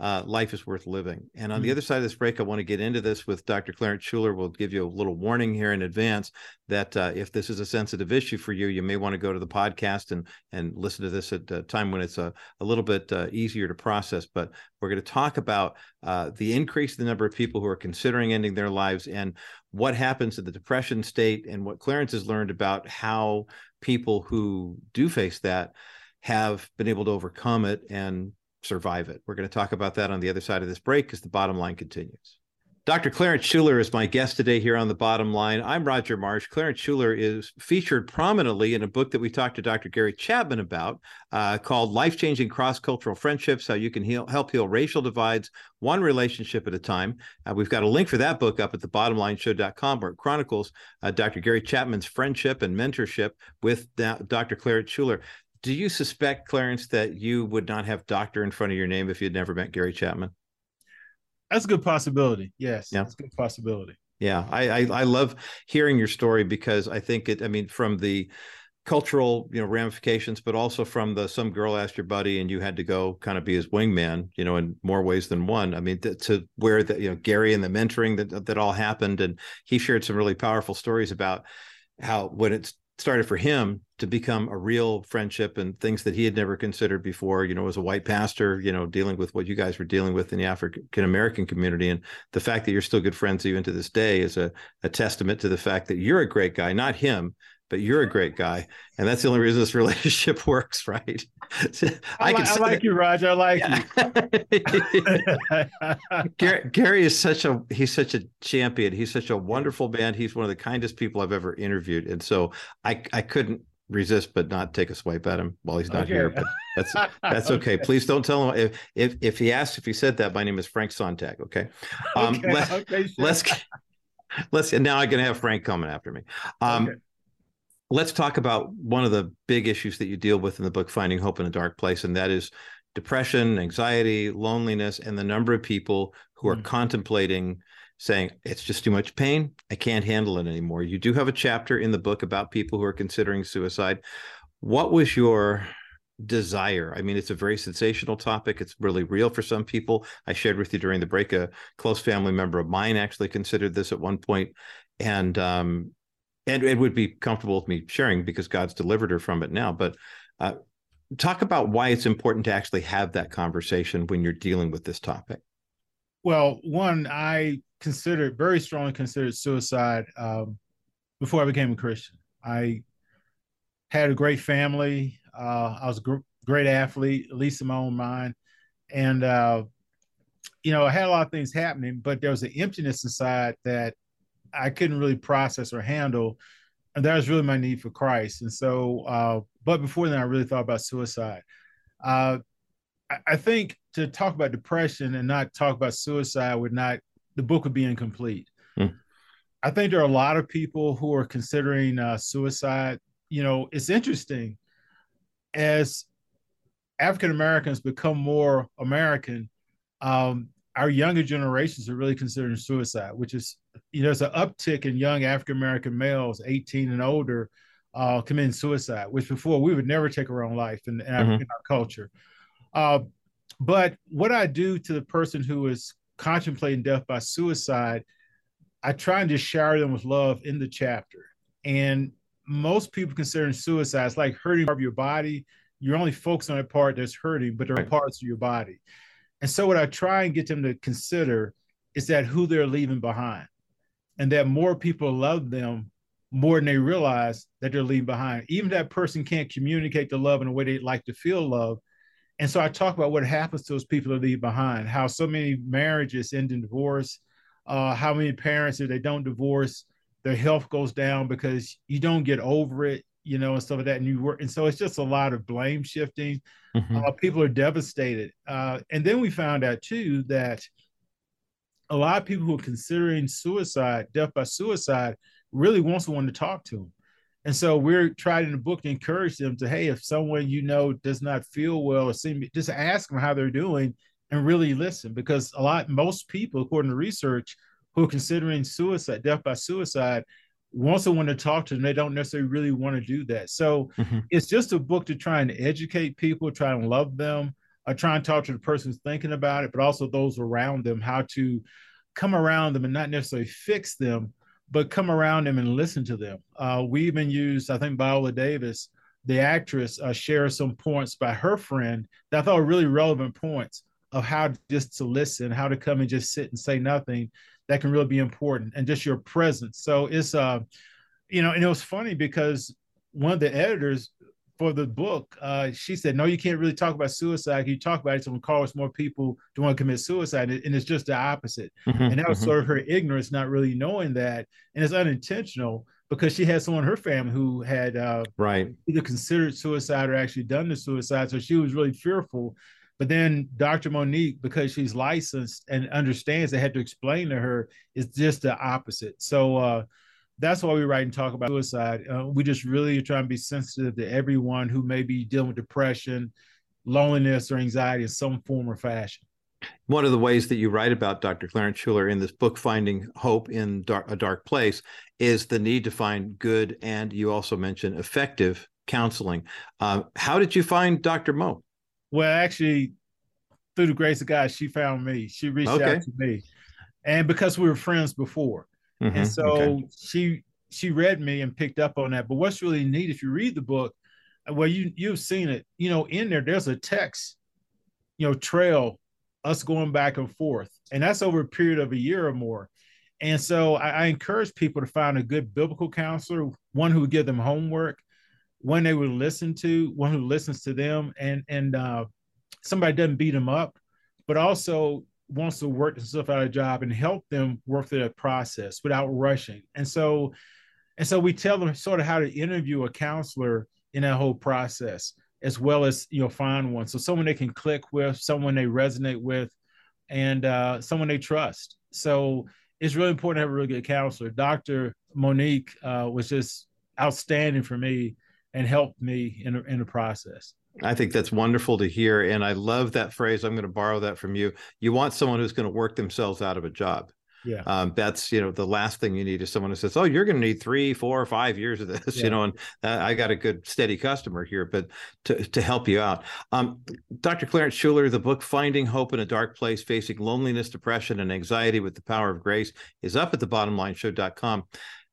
S1: uh, life is worth living. And on mm-hmm. the other side of this break, I want to get into this with Dr. Clarence Shuler. We'll give you a little warning here in advance that uh, if this is a sensitive issue for you, you may want to go to the podcast and and listen to this at a time when it's a, a little bit uh, easier to process. But we're going to talk about uh, the increase in the number of people who are considering ending their lives and what happens in the depression state and what Clarence has learned about how people who do face that have been able to overcome it and survive it. We're going to talk about that on the other side of this break as the bottom line continues. Dr. Clarence Shuler is my guest today here on the bottom line. I'm Roger Marsh. Clarence Shuler is featured prominently in a book that we talked to Dr. Gary Chapman about uh, called Life Changing Cross Cultural Friendships How You Can heal, Help Heal Racial Divides One Relationship at a Time. Uh, we've got a link for that book up at the bottomlineshow.com where it chronicles uh, Dr. Gary Chapman's friendship and mentorship with Dr. Clarence Shuler do you suspect, Clarence, that you would not have doctor in front of your name if you'd never met Gary Chapman?
S4: That's a good possibility. Yes, yeah. that's a good possibility.
S1: Yeah, I, I, I love hearing your story because I think it. I mean, from the cultural you know ramifications, but also from the some girl asked your buddy and you had to go kind of be his wingman, you know, in more ways than one. I mean, to, to where the you know Gary and the mentoring that that all happened, and he shared some really powerful stories about how when it's started for him to become a real friendship and things that he had never considered before. You know as a white pastor you know dealing with what you guys were dealing with in the african american community. And the fact that you're still good friends even to this day is a, a testament to the fact that you're a great guy not him but you're a great guy, and that's the only reason this relationship works, right?
S4: I, I, I like you, Roger. I like
S1: yeah. you. Gary, Gary is such a he's such a champion. He's such a wonderful man. He's one of the kindest people I've ever interviewed, and so I I couldn't resist but not take a swipe at him while he's not okay. here. But that's that's okay. okay. Please don't tell him if if if he asks if he said that. My name is Frank Sontag. Okay. Um, okay. Let, okay sure. Let's let's now I'm gonna have Frank coming after me. Um. Let's talk about one of the big issues that you deal with in the book, Finding Hope in a Dark Place, and that is depression, anxiety, loneliness, and the number of people who are mm. contemplating saying it's just too much pain. I can't handle it anymore. You do have a chapter in the book about people who are considering suicide. What was your desire? I mean it's a very sensational topic. It's really real for some people. I shared with you during the break a close family member of mine actually considered this at one point and um and it would be comfortable with me sharing because god's delivered her from it now but uh, talk about why it's important to actually have that conversation when you're dealing with this topic
S4: well one i considered very strongly considered suicide um, before I became a Christian. I had a great family. Uh, I was a gr- great athlete, at least in my own mind, and uh, you know I had a lot of things happening, but there was an emptiness inside that I couldn't really process or handle, and that was really my need for Christ. And so, uh, but before then, I really thought about suicide. Uh, I, I think to talk about depression and not talk about suicide would not the book would be incomplete. Hmm. I think there are a lot of people who are considering uh, suicide. You know, it's interesting as African Americans become more American. Um, our younger generations are really considering suicide, which is, you know, there's an uptick in young African American males, 18 and older, uh, committing suicide, which before we would never take our own life in, in, mm-hmm. our, in our, culture. Uh, but what I do to the person who is contemplating death by suicide, I try and just shower them with love in the chapter. And most people considering suicide is like hurting part of your body. You're only focused on a part that's hurting, but there are parts of your body. And so what I try and get them to consider is that who they're leaving behind. And that more people love them more than they realize that they're leaving behind. Even that person can't communicate the love in a way they'd like to feel love, and so I talk about what happens to those people that leave behind, how so many marriages end in divorce, uh, how many parents, if they don't divorce, their health goes down because you don't get over it, you know, and stuff like that. And you work, and so it's just a lot of blame shifting. Mm-hmm. Uh, people are devastated. Uh, and then we found out too that a lot of people who are considering suicide, death by suicide, really wants someone to talk to them. And so we're trying in the book to encourage them to, hey, if someone you know does not feel well or seem, just ask them how they're doing and really listen because a lot, most people, according to research, who are considering suicide, death by suicide, want someone to talk to them. They don't necessarily really want to do that. So mm-hmm. it's just a book to try and educate people, try and love them, I try and talk to the person thinking about it, but also those around them, how to come around them and not necessarily fix them, but come around them and listen to them. Uh, we even used, I think, Viola Davis, the actress, uh, shared some points by her friend that I thought were really relevant points of how just to listen, how to come and just sit and say nothing. That can really be important, and just your presence. So it's, uh, you know, and it was funny because one of the editors for the book, uh, she said, "No, you can't really talk about suicide. You talk about it, so it cause more people to want to commit suicide, and it's just the opposite." Mm-hmm, and that was mm-hmm. sort of her ignorance, not really knowing that, and it's unintentional because she had someone in her family who had uh,
S1: right
S4: either considered suicide or actually done the suicide, so she was really fearful. But then Dr. Monique, because she's licensed and understands, they had to explain to her, it's just the opposite. So. uh that's why we write and talk about suicide. Uh, we just really try and be sensitive to everyone who may be dealing with depression, loneliness, or anxiety in some form or fashion.
S1: One of the ways that you write about Dr. Clarence Shuler in this book, Finding Hope in dark, a Dark Place, is the need to find good and you also mentioned effective counseling. Uh, how did you find Dr. Mo?
S4: Well, actually, through the grace of God, she found me. She reached okay. out to me. And because we were friends before. Mm-hmm. And so okay. she she read me and picked up on that. But what's really neat if you read the book, well, you you've seen it, you know, in there, there's a text, you know, trail, us going back and forth. And that's over a period of a year or more. And so I, I encourage people to find a good biblical counselor, one who would give them homework, one they would listen to, one who listens to them, and and uh, somebody doesn't beat them up, but also wants to work themselves out of a job and help them work through that process without rushing. And so, and so we tell them sort of how to interview a counselor in that whole process, as well as you know find one. So someone they can click with, someone they resonate with, and uh, someone they trust. So it's really important to have a really good counselor. Dr. Monique uh, was just outstanding for me and helped me in, in the process.
S1: I think that's wonderful to hear. And I love that phrase. I'm going to borrow that from you. You want someone who's going to work themselves out of a job.
S4: Yeah.
S1: Um, that's, you know, the last thing you need is someone who says, Oh, you're going to need three, four, or five years of this, yeah. you know, and uh, I got a good steady customer here, but to, to help you out. Um, Dr. Clarence Shuler, the book Finding Hope in a Dark Place, Facing Loneliness, Depression, and Anxiety with the Power of Grace is up at the bottomlineshow.com.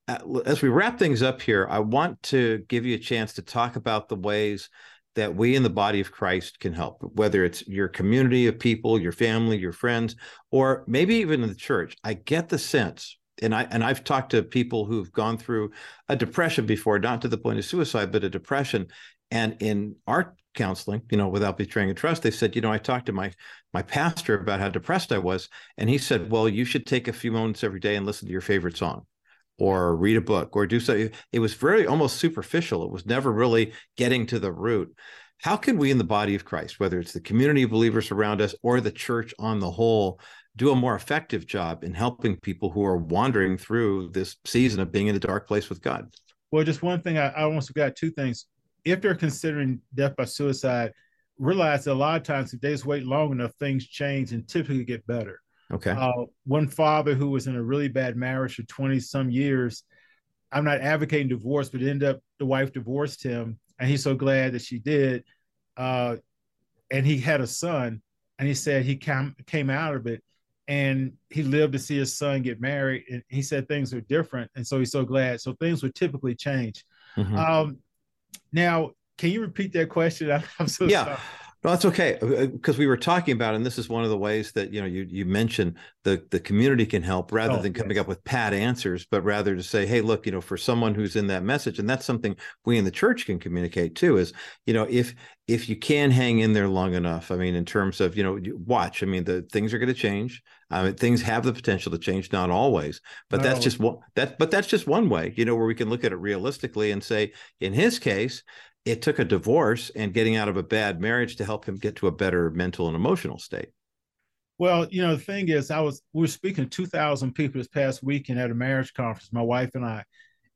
S1: Uh, as we wrap things up here, I want to give you a chance to talk about the ways that we in the body of Christ can help, whether it's your community of people, your family, your friends, or maybe even in the church. I get the sense, and I and I've talked to people who've gone through a depression before, not to the point of suicide, but a depression. And in our counseling, you know, without betraying a trust, they said, you know, I talked to my my pastor about how depressed I was, and he said, well, you should take a few moments every day and listen to your favorite song or read a book or do something. It was very almost superficial. It was never really getting to the root. How can we in the body of Christ, whether it's the community of believers around us or the church on the whole, do a more effective job in helping people who are wandering through this season of being in a dark place with God?
S4: Well, just one thing I, I almost forgot two things. If they're considering death by suicide, realize that a lot of times if they just wait long enough, things change and typically get better.
S1: Okay.
S4: Uh, one father who was in a really bad marriage for 20 some years, I'm not advocating divorce, but ended up the wife divorced him. And he's so glad that she did. Uh, and he had a son, and he said he came, came out of it and he lived to see his son get married. And he said things are different. And so he's so glad. So things would typically change. Mm-hmm. Um, now, can you repeat that question? I'm so
S1: yeah.
S4: sorry.
S1: No, that's okay because uh, we were talking about, and this is one of the ways that you know you you mentioned the the community can help rather oh, than coming yes. up with pat answers, but rather to say, hey, look, you know, for someone who's in that message, and that's something we in the church can communicate too. Is you know if if you can hang in there long enough, I mean, in terms of you know watch, I mean, the things are going to change. I mean, things have the potential to change, not always, but that's just one that. But that's just one way, you know, where we can look at it realistically and say, in his case, it took a divorce and getting out of a bad marriage to help him get to a better mental and emotional state.
S4: Well, you know, the thing is, I was we were speaking to 2,000 people this past weekend at a marriage conference, my wife and I,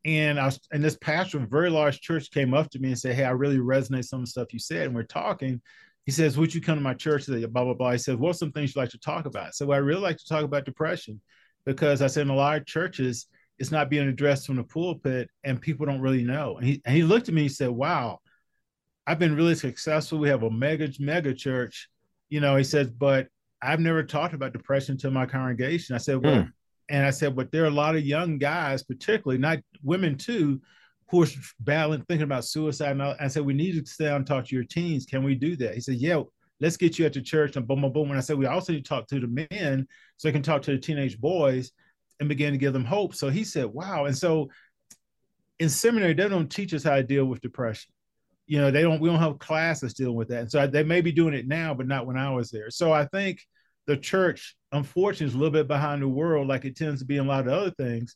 S4: and I was, and this pastor of a very large church came up to me and said, "Hey, I really resonate some of the stuff you said." And we're talking. He says, "Would you come to my church?" Blah blah blah. He says, "What's some things you like to talk about?" So I really like to talk about depression because I said in a lot of churches it's not being addressed from the pulpit and people don't really know. And he, and he looked at me and said, wow, I've been really successful. We have a mega, mega church. You know, he says, but I've never talked about depression to my congregation. I said, well, mm. and I said, but there are a lot of young guys, particularly not women too, who are battling, thinking about suicide. And I, I said, we need to sit down and talk to your teens. Can we do that? He said, yeah, let's get you at the church and boom, boom, boom. And I said, we also need to talk to the men so they can talk to the teenage boys and began to give them hope. So he said, wow. And so in seminary, they don't teach us how to deal with depression. You know, they don't, we don't have classes dealing with that. And so they may be doing it now, but not when I was there. So I think the church, unfortunately, is a little bit behind the world, like it tends to be in a lot of other things.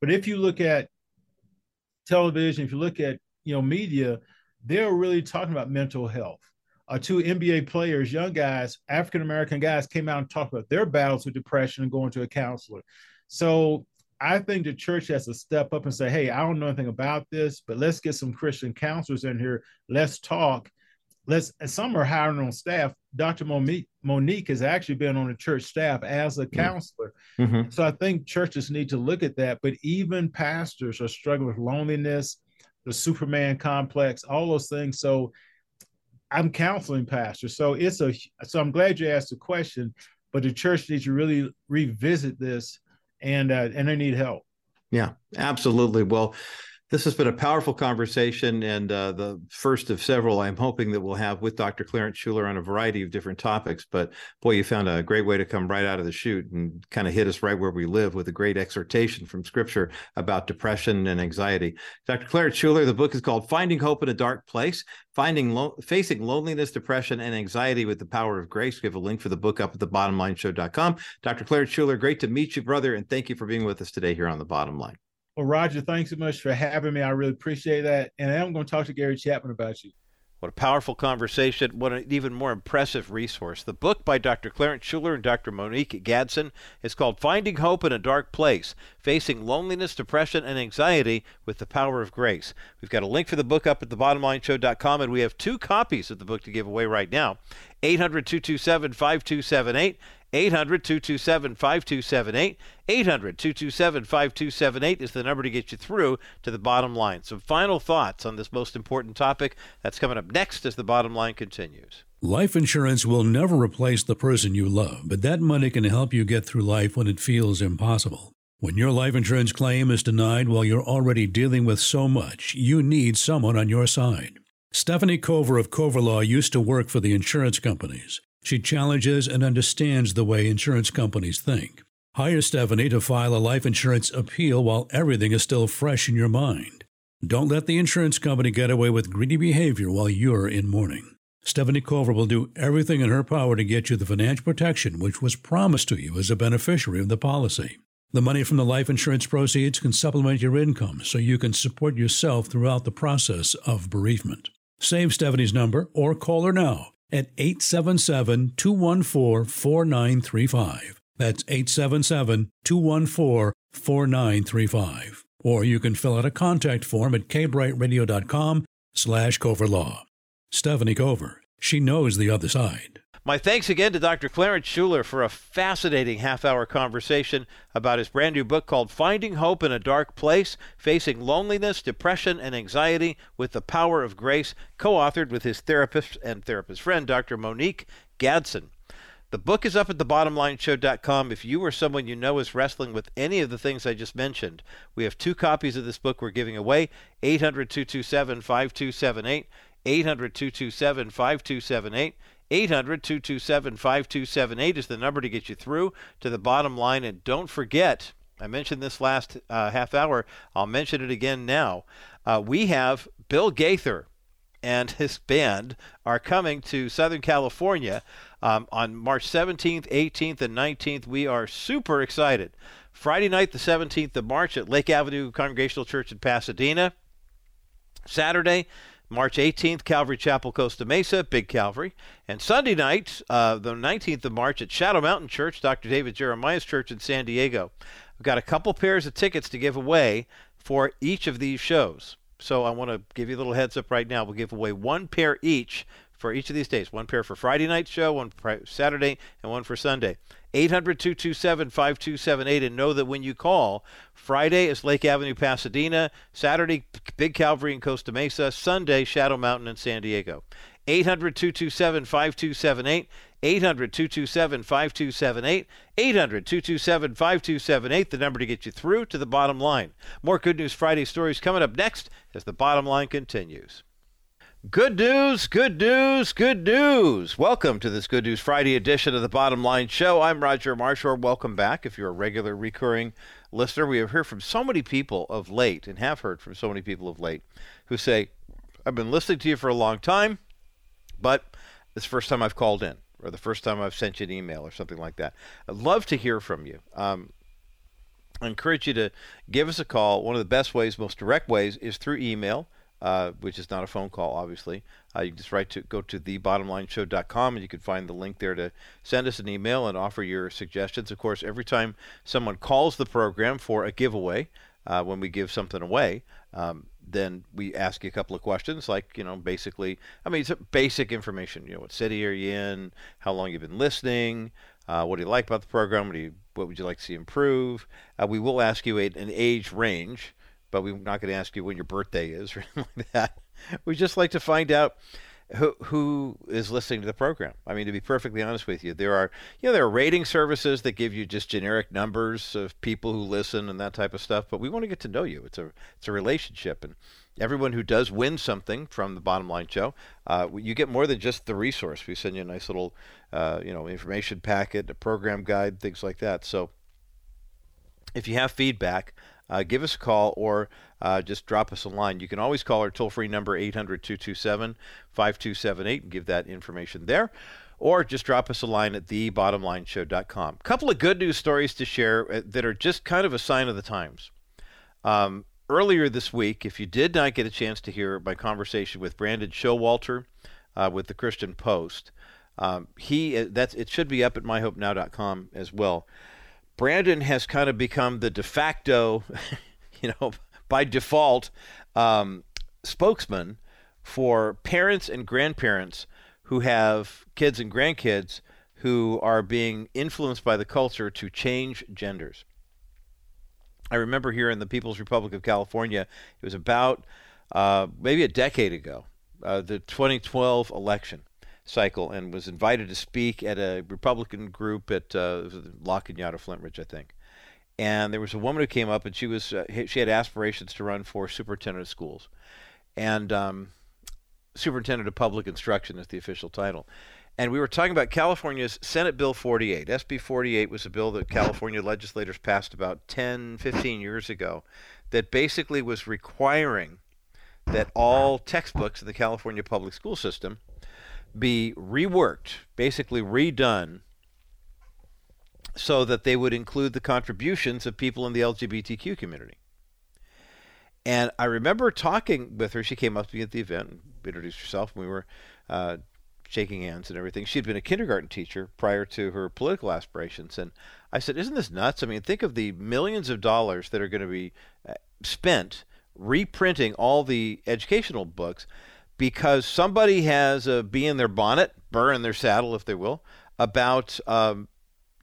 S4: But if you look at television, if you look at, you know, media, they're really talking about mental health. Uh, two NBA players, young guys, African American guys, came out and talked about their battles with depression and going to a counselor. So I think the church has to step up and say, hey, I don't know anything about this, but let's get some Christian counselors in here. Let's talk. Let's, some are hiring on staff. Dr. Monique, Monique has actually been on the church staff as a mm-hmm. counselor. Mm-hmm. So I think churches need to look at that. But even pastors are struggling with loneliness, the Superman complex, all those things. So I'm counseling pastors. So it's a, so I'm glad you asked the question, but the church needs to really revisit this and uh, and I need help.
S1: Yeah, absolutely. Well,
S3: This has been a powerful conversation and uh, the first of several I'm hoping that we'll have with Dr. Clarence Shuler on a variety of different topics. But boy, you found a great way to come right out of the chute and kind of hit us right where we live with a great exhortation from scripture about depression and anxiety. Dr. Clarence Shuler, the book is called Finding Hope in a Dark Place, Finding Lo- Facing Loneliness, Depression, and Anxiety with the Power of Grace. We have a link for the book up at thebottomlineshow.com. Dr. Clarence Shuler, great to meet you, brother, and thank you for being with us today here on The Bottom Line.
S4: Well, Roger, thanks so much for having me. I really appreciate that. And I'm going to talk to Gary Chapman about you.
S1: What a powerful conversation. What an even more impressive resource. The book by Dr. Clarence Shuler and Dr. Monique Gadsden is called Finding Hope in a Dark Place Facing Loneliness, Depression, and Anxiety with the Power of Grace. We've got a link for the book up at thebottomlineshow.com, and we have two copies of the book to give away right now 800 227 5278 800 227 5278. 800 227 5278 is the number to get you through to the bottom line. Some final thoughts on this most important topic. That's coming up next as the bottom line continues.
S6: Life insurance will never replace the person you love, but that money can help you get through life when it feels impossible. When your life insurance claim is denied while you're already dealing with so much, you need someone on your side. Stephanie Cover of Cover Law used to work for the insurance companies. She challenges and understands the way insurance companies think. Hire Stephanie to file a life insurance appeal while everything is still fresh in your mind. Don't let the insurance company get away with greedy behavior while you're in mourning. Stephanie Cover will do everything in her power to get you the financial protection which was promised to you as a beneficiary of the policy. The money from the life insurance proceeds can supplement your income so you can support yourself throughout the process of bereavement. Save Stephanie's number or call her now at 877 214 4935. That's 877 214 4935. Or you can fill out a contact form at kbriteradio.com slash coverlaw. Stephanie Cover. She knows the other side.
S1: My thanks again to Dr. Clarence Shuler for a fascinating half hour conversation about his brand new book called Finding Hope in a Dark Place Facing Loneliness, Depression, and Anxiety with the Power of Grace, co authored with his therapist and therapist friend, Dr. Monique Gadsden. The book is up at thebottomlineshow.com. If you or someone you know is wrestling with any of the things I just mentioned, we have two copies of this book we're giving away 800 227 5278. 800 227 5278. 800 227 5278 is the number to get you through to the bottom line. And don't forget, I mentioned this last uh, half hour, I'll mention it again now. Uh, we have Bill Gaither and his band are coming to Southern California um, on March 17th, 18th, and 19th. We are super excited. Friday night, the 17th of March at Lake Avenue Congregational Church in Pasadena. Saturday, March 18th, Calvary Chapel, Costa Mesa, Big Calvary. And Sunday night, uh, the 19th of March, at Shadow Mountain Church, Dr. David Jeremiah's Church in San Diego. We've got a couple pairs of tickets to give away for each of these shows. So I want to give you a little heads up right now. We'll give away one pair each for each of these days. One pair for Friday night show, one for Saturday, and one for Sunday. 800 227 5278 and know that when you call, Friday is Lake Avenue, Pasadena, Saturday, Big Calvary in Costa Mesa, Sunday, Shadow Mountain in San Diego. 800 227 5278. 800 227 5278. 800 227 5278, the number to get you through to the bottom line. More Good News Friday stories coming up next as the bottom line continues. Good news, good news, good news. Welcome to this Good News Friday edition of the Bottom Line Show. I'm Roger Marshall. Welcome back. If you're a regular recurring listener, we have heard from so many people of late and have heard from so many people of late who say, I've been listening to you for a long time, but it's the first time I've called in or the first time I've sent you an email or something like that. I'd love to hear from you. Um, I encourage you to give us a call. One of the best ways, most direct ways, is through email uh, which is not a phone call, obviously. Uh, you can just write to go to thebottomlineshow.com and you can find the link there to send us an email and offer your suggestions. Of course, every time someone calls the program for a giveaway, uh, when we give something away, um, then we ask you a couple of questions, like you know, basically, I mean, it's basic information. You know, what city are you in? How long you've been listening? Uh, what do you like about the program? What, you, what would you like to see improve? Uh, we will ask you a, an age range but we're not going to ask you when your birthday is or anything like that. We just like to find out who who is listening to the program. I mean, to be perfectly honest with you, there are you know there are rating services that give you just generic numbers of people who listen and that type of stuff. But we want to get to know you. It's a it's a relationship, and everyone who does win something from the Bottom Line Show, uh, you get more than just the resource. We send you a nice little uh, you know information packet, a program guide, things like that. So if you have feedback uh, give us a call or uh, just drop us a line. You can always call our toll free number 800 227 5278 and give that information there. Or just drop us a line at thebottomlineshow.com. A couple of good news stories to share uh, that are just kind of a sign of the times. Um, earlier this week, if you did not get a chance to hear my conversation with Brandon Showalter uh, with the Christian Post, um, he uh, that's it should be up at myhopenow.com as well. Brandon has kind of become the de facto, you know, by default, um, spokesman for parents and grandparents who have kids and grandkids who are being influenced by the culture to change genders. I remember here in the People's Republic of California, it was about uh, maybe a decade ago, uh, the 2012 election cycle and was invited to speak at a Republican group at uh, La Cañada, Flintridge, I think. And there was a woman who came up, and she was uh, she had aspirations to run for superintendent of schools, and um, superintendent of public instruction is the official title. And we were talking about California's Senate Bill 48. SB 48 was a bill that California legislators passed about 10, 15 years ago that basically was requiring that all textbooks in the California public school system be reworked, basically redone, so that they would include the contributions of people in the LGBTQ community. And I remember talking with her. She came up to me at the event and introduced herself. And we were uh, shaking hands and everything. She'd been a kindergarten teacher prior to her political aspirations. And I said, Isn't this nuts? I mean, think of the millions of dollars that are going to be uh, spent reprinting all the educational books because somebody has a bee in their bonnet, burr in their saddle, if they will, about um,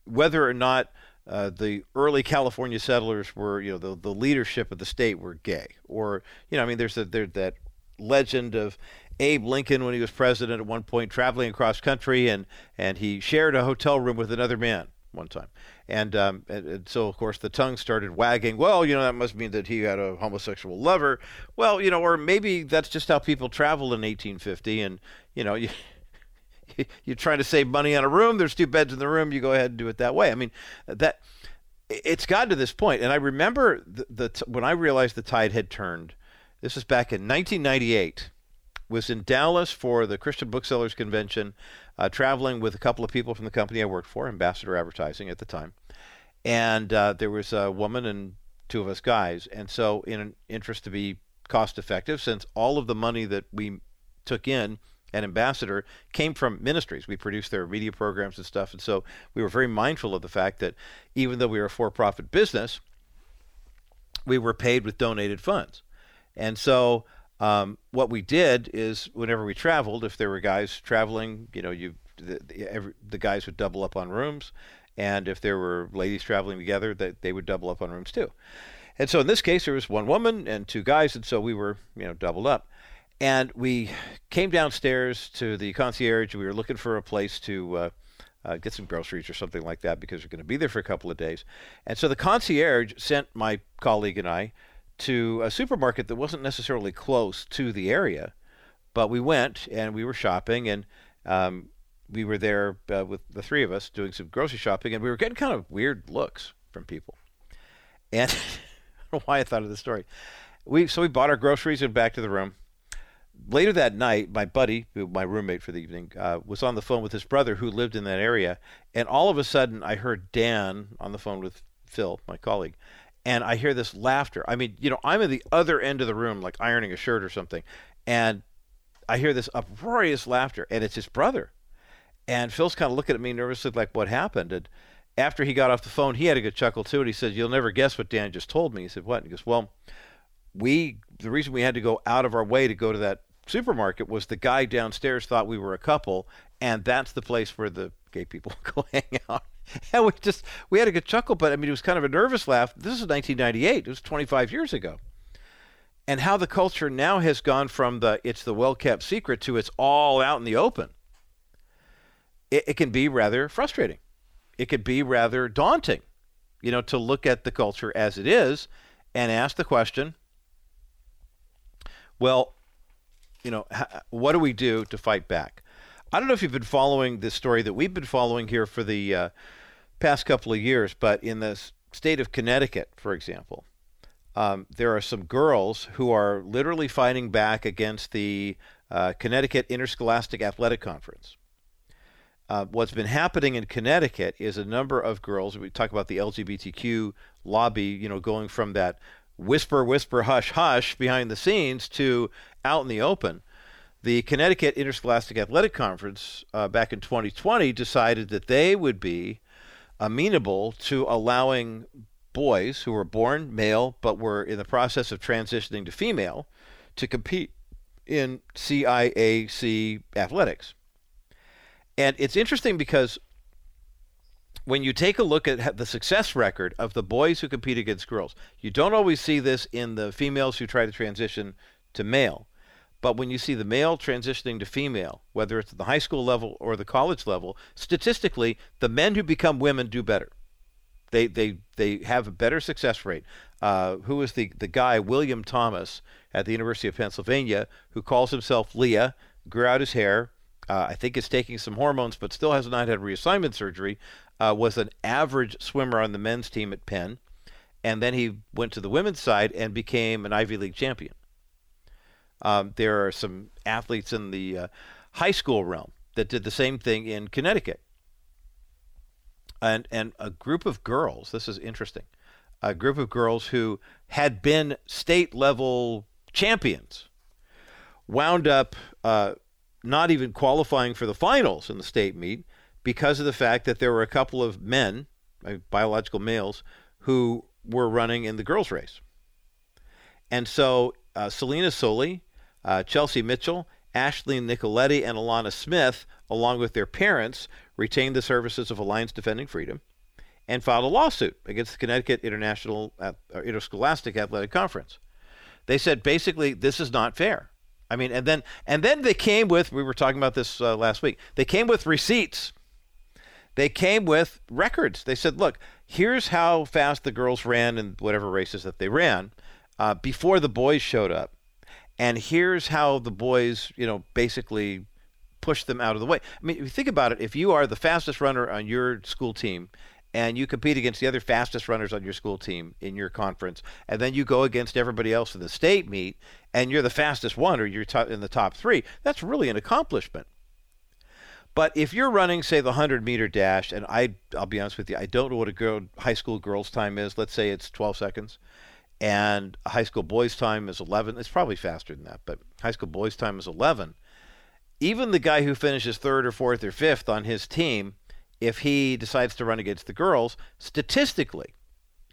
S1: whether or not uh, the early California settlers were, you know, the, the leadership of the state were gay, or you know, I mean, there's a, there's that legend of Abe Lincoln when he was president at one point traveling across country and and he shared a hotel room with another man one time. And, um, and, and, so, of course, the tongue started wagging. Well, you know, that must mean that he had a homosexual lover. Well, you know, or maybe that's just how people traveled in 1850. And, you know, you, you're trying to save money on a room. There's two beds in the room. You go ahead and do it that way. I mean, that it's gotten to this point. And I remember the, the when I realized the tide had turned. This was back in 1998. Was in Dallas for the Christian Booksellers Convention uh, traveling with a couple of people from the company I worked for, Ambassador Advertising at the time. And uh, there was a woman and two of us guys. And so, in an interest to be cost effective, since all of the money that we took in at Ambassador came from ministries. We produced their media programs and stuff. And so we were very mindful of the fact that even though we were a for profit business, we were paid with donated funds. And so um, what we did is whenever we traveled, if there were guys traveling, you know, you the, the, every, the guys would double up on rooms, and if there were ladies traveling together, that they would double up on rooms too. And so in this case, there was one woman and two guys, and so we were, you know, doubled up. And we came downstairs to the concierge. We were looking for a place to uh, uh, get some groceries or something like that because we're going to be there for a couple of days. And so the concierge sent my colleague and I to a supermarket that wasn't necessarily close to the area, but we went and we were shopping and um, we were there uh, with the three of us doing some grocery shopping and we were getting kind of weird looks from people. And I don't know why I thought of this story. We so we bought our groceries and back to the room. Later that night, my buddy, my roommate for the evening, uh, was on the phone with his brother who lived in that area, and all of a sudden I heard Dan on the phone with Phil, my colleague, and I hear this laughter. I mean, you know, I'm at the other end of the room, like ironing a shirt or something, and I hear this uproarious laughter, and it's his brother. And Phil's kind of looking at me nervously, like, what happened? And after he got off the phone, he had a good chuckle too, and he said, "You'll never guess what Dan just told me." He said, "What?" And he goes, "Well, we the reason we had to go out of our way to go to that supermarket was the guy downstairs thought we were a couple, and that's the place where the gay people go hang out." and we just we had a good chuckle, but I mean it was kind of a nervous laugh. This is 1998. It was 25 years ago. and how the culture now has gone from the it's the well kept secret to it's all out in the open. It, it can be rather frustrating. It could be rather daunting, you know, to look at the culture as it is and ask the question well, you know, what do we do to fight back? I don't know if you've been following this story that we've been following here for the uh, past couple of years, but in the state of Connecticut, for example, um, there are some girls who are literally fighting back against the uh, Connecticut Interscholastic Athletic Conference. Uh, what's been happening in Connecticut is a number of girls. We talk about the LGBTQ lobby, you know, going from that whisper, whisper, hush, hush behind the scenes to out in the open. The Connecticut Interscholastic Athletic Conference uh, back in 2020 decided that they would be amenable to allowing boys who were born male but were in the process of transitioning to female to compete in CIAC athletics. And it's interesting because when you take a look at the success record of the boys who compete against girls, you don't always see this in the females who try to transition to male. But when you see the male transitioning to female, whether it's at the high school level or the college level, statistically, the men who become women do better. They they they have a better success rate. Uh, who is the the guy William Thomas at the University of Pennsylvania who calls himself Lia? Grew out his hair. Uh, I think is taking some hormones, but still has not had reassignment surgery. Uh, was an average swimmer on the men's team at Penn, and then he went to the women's side and became an Ivy League champion. Um, there are some athletes in the uh, high school realm that did the same thing in Connecticut and and a group of girls. This is interesting. A group of girls who had been state level champions wound up uh, not even qualifying for the finals in the state meet because of the fact that there were a couple of men, uh, biological males, who were running in the girls' race. And so uh, Selina Soule, uh, Chelsea Mitchell, Ashley Nicoletti, and Alanna Smith, along with their parents, retained the services of Alliance Defending Freedom and filed a lawsuit against the Connecticut International uh, Interscholastic Athletic Conference. They said basically this is not fair. I mean, and then and then they came with we were talking about this uh, last week. They came with receipts. They came with records. They said, "Look, here's how fast the girls ran in whatever races that they ran uh, before the boys showed up, and here's how the boys, you know, basically push them out of the way. I mean, if you think about it, if you are the fastest runner on your school team and you compete against the other fastest runners on your school team in your conference, and then you go against everybody else in the state meet, and you're the fastest one or you're in the top three, that's really an accomplishment. But if you're running, say, the 100 meter dash, and I, I'll be honest with you, I don't know what a girl, high school girl's time is. Let's say it's 12 seconds, and high school boys' time is 11. It's probably faster than that, but high school boys' time is 11 even the guy who finishes third or fourth or fifth on his team, if he decides to run against the girls, statistically,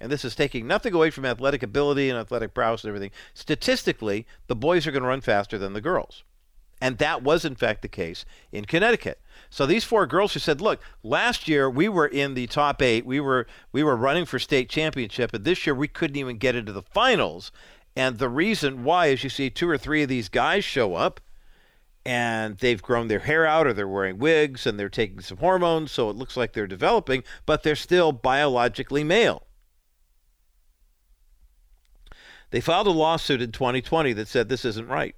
S1: and this is taking nothing away from athletic ability and athletic prowess and everything, statistically, the boys are going to run faster than the girls. And that was, in fact, the case in Connecticut. So these four girls who said, "Look, last year we were in the top eight. We were we were running for state championship, and this year we couldn't even get into the finals." And the reason why is you see two or three of these guys show up and they've grown their hair out or they're wearing wigs and they're taking some hormones so it looks like they're developing, but they're still biologically male. They filed a lawsuit in 2020 that said this isn't right.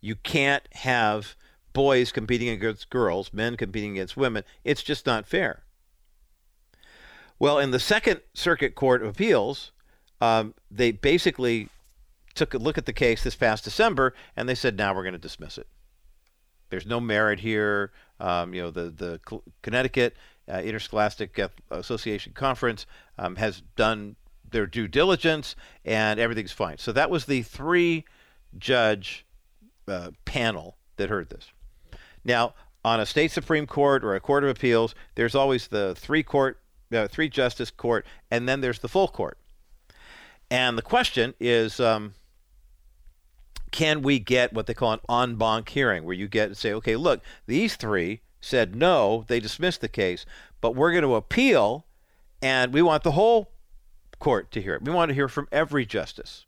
S1: You can't have boys competing against girls, men competing against women. It's just not fair. Well, in the Second Circuit Court of Appeals, um, they basically took a look at the case this past December, and they said, now we're going to dismiss it. There's no merit here. Um, you know, the the Connecticut uh, Interscholastic Association Conference um, has done their due diligence, and everything's fine. So that was the three judge uh, panel that heard this. Now, on a state supreme court or a court of appeals, there's always the three court, uh, three justice court, and then there's the full court. And the question is, um, can we get what they call an en banc hearing, where you get to say, okay, look, these three said no, they dismissed the case, but we're going to appeal, and we want the whole court to hear it. We want to hear from every justice.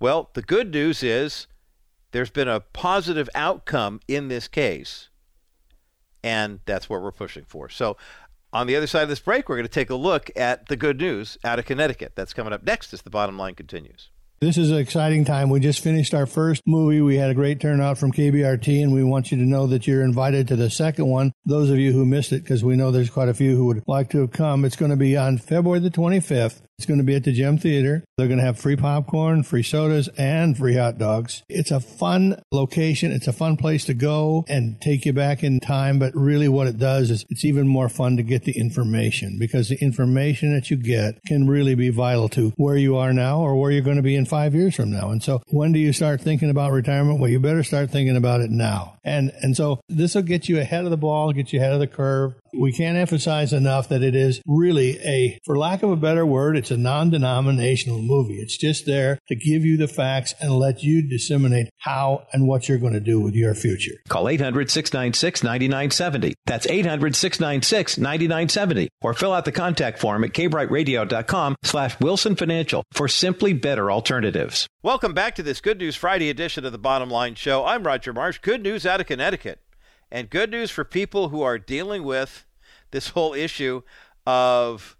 S1: Well, the good news is there's been a positive outcome in this case, and that's what we're pushing for. So, on the other side of this break, we're going to take a look at the good news out of Connecticut. That's coming up next as the bottom line continues.
S2: This is an exciting time. We just finished our first movie. We had a great turnout from KBRT, and we want you to know that you're invited to the second one. Those of you who missed it, because we know there's quite a few who would like to have come, it's going to be on February the 25th. It's going to be at the Gem Theater. They're going to have free popcorn, free sodas, and free hot dogs. It's a fun location. It's a fun place to go and take you back in time. But really, what it does is it's even more fun to get the information because the information that you get can really be vital to where you are now or where you're going to be in five years from now. And so, when do you start thinking about retirement? Well, you better start thinking about it now. And and so this will get you ahead of the ball, get you ahead of the curve. We can't emphasize enough that it is really a, for lack of a better word, it's a non denominational movie. It's just there to give you the facts and let you disseminate how and what you're going to do with your future.
S7: Call 800 696 9970. That's 800 696 9970. Or fill out the contact form at kbriteradio.com slash Wilson Financial for simply better alternatives.
S1: Welcome back to this Good News Friday edition of the Bottom Line Show. I'm Roger Marsh. Good news out of Connecticut. And good news for people who are dealing with this whole issue of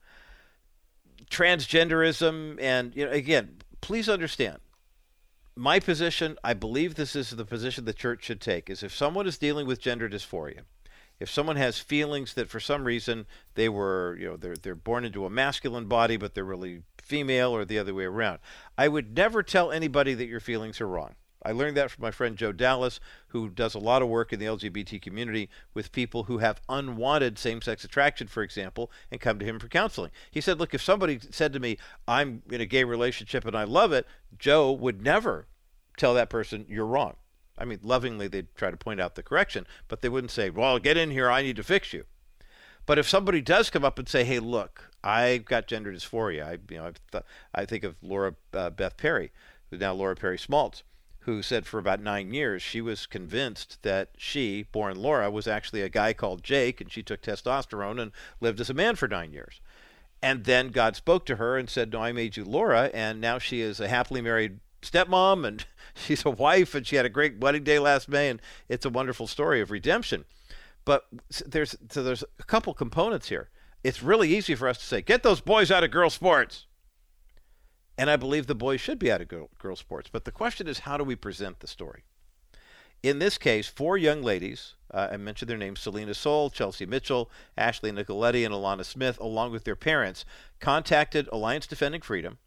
S1: transgenderism. And, you know, again, please understand my position, I believe this is the position the church should take, is if someone is dealing with gender dysphoria, if someone has feelings that for some reason they were, you know, they're they're born into a masculine body but they're really female or the other way around, I would never tell anybody that your feelings are wrong. I learned that from my friend Joe Dallas, who does a lot of work in the LGBT community with people who have unwanted same sex attraction, for example, and come to him for counseling. He said, Look, if somebody said to me, I'm in a gay relationship and I love it, Joe would never tell that person, You're wrong. I mean, lovingly, they'd try to point out the correction, but they wouldn't say, Well, get in here, I need to fix you. But if somebody does come up and say, "Hey, look, I've got gender dysphoria," I, you know, I've th- I think of Laura uh, Beth Perry, who's now Laura Perry Smalts, who said for about nine years she was convinced that she, born Laura, was actually a guy called Jake, and she took testosterone and lived as a man for nine years. And then God spoke to her and said, "No, I made you Laura," and now she is a happily married stepmom, and she's a wife, and she had a great wedding day last May, and it's a wonderful story of redemption. But there's so there's a couple components here. It's really easy for us to say, "Get those boys out of girl sports." And I believe the boys should be out of girl, girl sports. But the question is, how do we present the story? In this case, four young ladies, uh, I mentioned their names Selina Soule, Chelsea Mitchell, Ashley Nicoletti, and Alanna Smith, along with their parents, contacted Alliance Defending Freedom.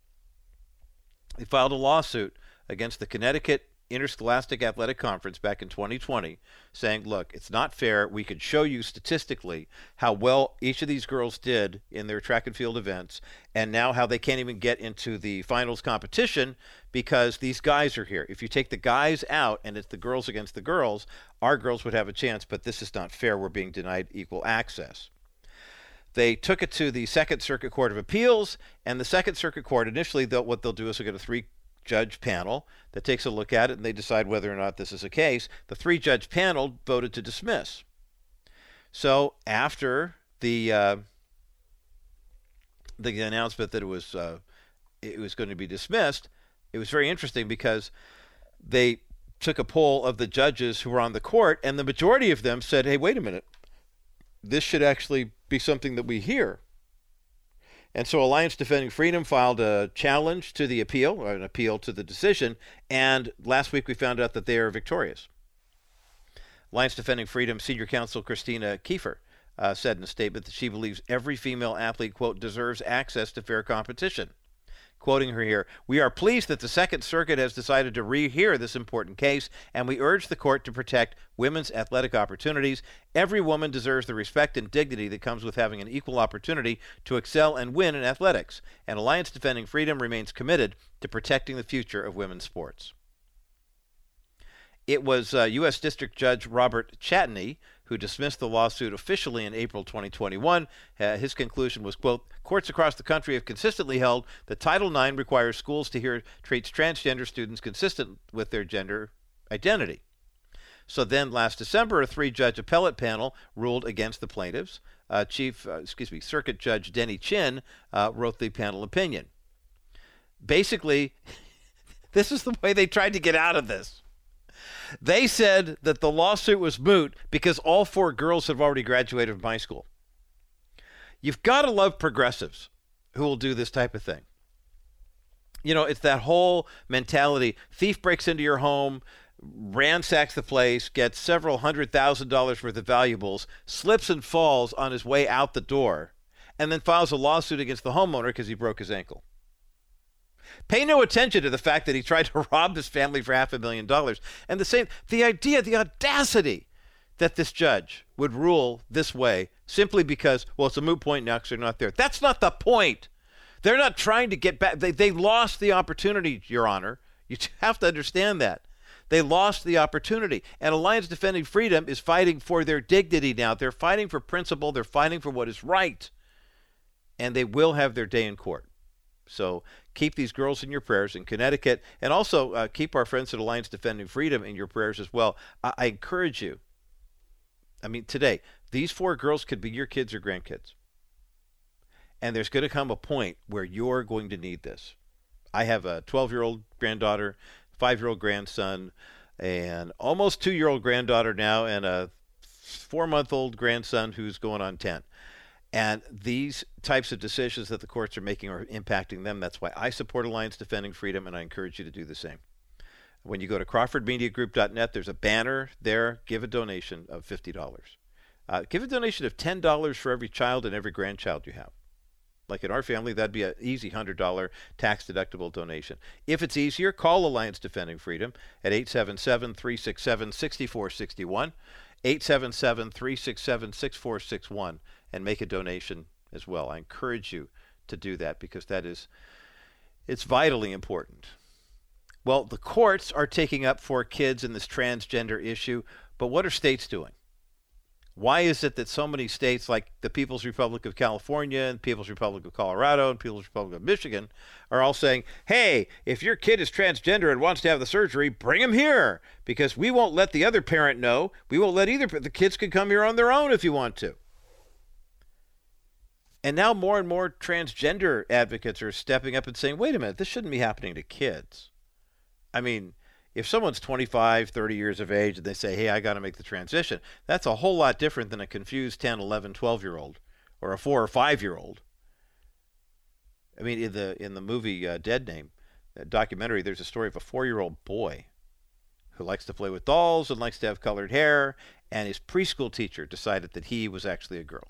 S1: They filed a lawsuit against the Connecticut Interscholastic Athletic Conference back in 2020 saying, look, it's not fair. We could show you statistically how well each of these girls did in their track and field events, and now how they can't even get into the finals competition because these guys are here. If you take the guys out and it's the girls against the girls, our girls would have a chance, but this is not fair. We're being denied equal access. They took it to the Second Circuit Court of Appeals, and the Second Circuit Court initially, what they'll do is they'll get a three judge panel that takes a look at it and they decide whether or not this is a case. The three judge panel voted to dismiss. So after the uh, the announcement that it was uh, it was going to be dismissed, it was very interesting because they took a poll of the judges who were on the court, and the majority of them said, "Hey, wait a minute, this should actually be something that we hear." And so Alliance Defending Freedom filed a challenge to the appeal, or an appeal to the decision, and last week we found out that they are victorious. Alliance Defending Freedom senior counsel Christina Kiefer uh, said in a statement that she believes every female athlete, quote, deserves access to fair competition. Quoting her here, we are pleased that the Second Circuit has decided to rehear this important case, and we urge the court to protect women's athletic opportunities. Every woman deserves the respect and dignity that comes with having an equal opportunity to excel and win in athletics, and Alliance Defending Freedom remains committed to protecting the future of women's sports. It was uh, U.S. District Judge Robert Chatigny who dismissed the lawsuit officially in April 2021. Uh, his conclusion was, quote, courts across the country have consistently held that Title IX requires schools to hear treats transgender students consistent with their gender identity. So then last December, a three-judge appellate panel ruled against the plaintiffs. Uh, Chief, uh, excuse me, Circuit Judge Denny Chin uh, wrote the panel opinion. Basically, This is the way they tried to get out of this. They said that the lawsuit was moot because all four girls have already graduated from high school. You've got to love progressives who will do this type of thing. You know, it's that whole mentality thief breaks into your home, ransacks the place, gets several hundred thousand dollars worth of valuables, slips and falls on his way out the door, and then files a lawsuit against the homeowner because he broke his ankle. Pay no attention to the fact that he tried to rob his family for half a million dollars. And the same, the idea, the audacity that this judge would rule this way simply because, well, it's a moot point now because they're not there. That's not the point. They're not trying to get back. They, they lost the opportunity, Your Honor. You have to understand that. They lost the opportunity. And Alliance Defending Freedom is fighting for their dignity now. They're fighting for principle. They're fighting for what is right. And they will have their day in court. So keep these girls in your prayers in Connecticut, and also uh, keep our friends at Alliance Defending Freedom in your prayers as well. I, I encourage you. I mean, today, these four girls could be your kids or grandkids. And there's going to come a point where you're going to need this. I have a 12 year old granddaughter, five year old grandson, and almost two year old granddaughter now, and a four month old grandson who's going on 10. And these types of decisions that the courts are making are impacting them. That's why I support Alliance Defending Freedom, and I encourage you to do the same. When you go to CrawfordMediaGroup.net, there's a banner there. Give a donation of $50. Uh, give a donation of $10 for every child and every grandchild you have. Like in our family, that'd be an easy $100 tax deductible donation. If it's easier, call Alliance Defending Freedom at 877 367 6461. 877 367 6461 and make a donation as well. I encourage you to do that because that is it's vitally important. Well, the courts are taking up for kids in this transgender issue, but what are states doing? Why is it that so many states like the People's Republic of California and People's Republic of Colorado and People's Republic of Michigan are all saying, hey, if your kid is transgender and wants to have the surgery, bring him here because we won't let the other parent know. We won't let either. The kids can come here on their own if you want to. And now more and more transgender advocates are stepping up and saying, wait a minute, this shouldn't be happening to kids. I mean, if someone's 25, 30 years of age and they say, hey, I got to make the transition, that's a whole lot different than a confused 10, 11, 12 year old or a four or five year old. I mean, in the, in the movie uh, Dead Name, documentary, there's a story of a four year old boy who likes to play with dolls and likes to have colored hair, and his preschool teacher decided that he was actually a girl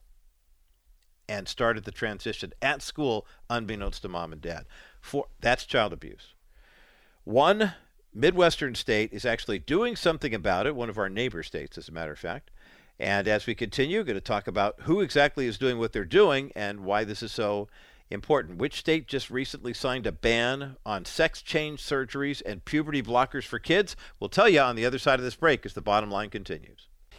S1: and started the transition at school unbeknownst to mom and dad. For that's child abuse. One Midwestern state is actually doing something about it, one of our neighbor states, as a matter of fact. And as we continue, we're going to talk about who exactly is doing what they're doing and why this is so important. Which state just recently signed a ban on sex change surgeries and puberty blockers for kids? We'll tell you on the other side of this break as the bottom line continues.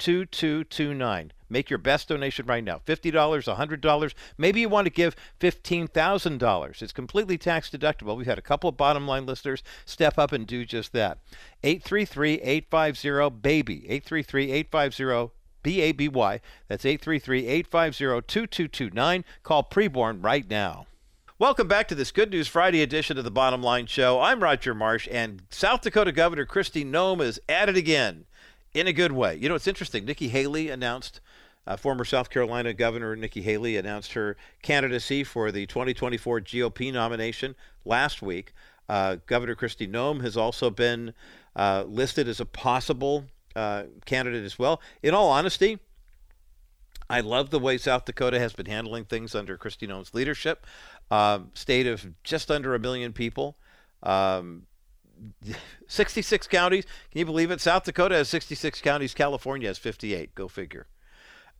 S1: 2229. Make your best donation right now $50, $100. Maybe you want to give $15,000. It's completely tax deductible. We've had a couple of bottom line listeners step up and do just that. 833 850 BABY. 833 850 B A B Y. That's 833 850 2229. Call Preborn right now. Welcome back to this Good News Friday edition of the Bottom Line Show. I'm Roger Marsh, and South Dakota Governor Kristi Noem is at it again in a good way. You know, it's interesting. Nikki Haley announced, uh, former South Carolina Governor Nikki Haley announced her candidacy for the 2024 GOP nomination last week. Uh, Governor Kristi Noem has also been uh, listed as a possible uh, candidate as well. In all honesty, I love the way South Dakota has been handling things under Kristi Noem's leadership. Um, state of just under a million people. Um, 66 counties. Can you believe it? South Dakota has 66 counties. California has 58. Go figure.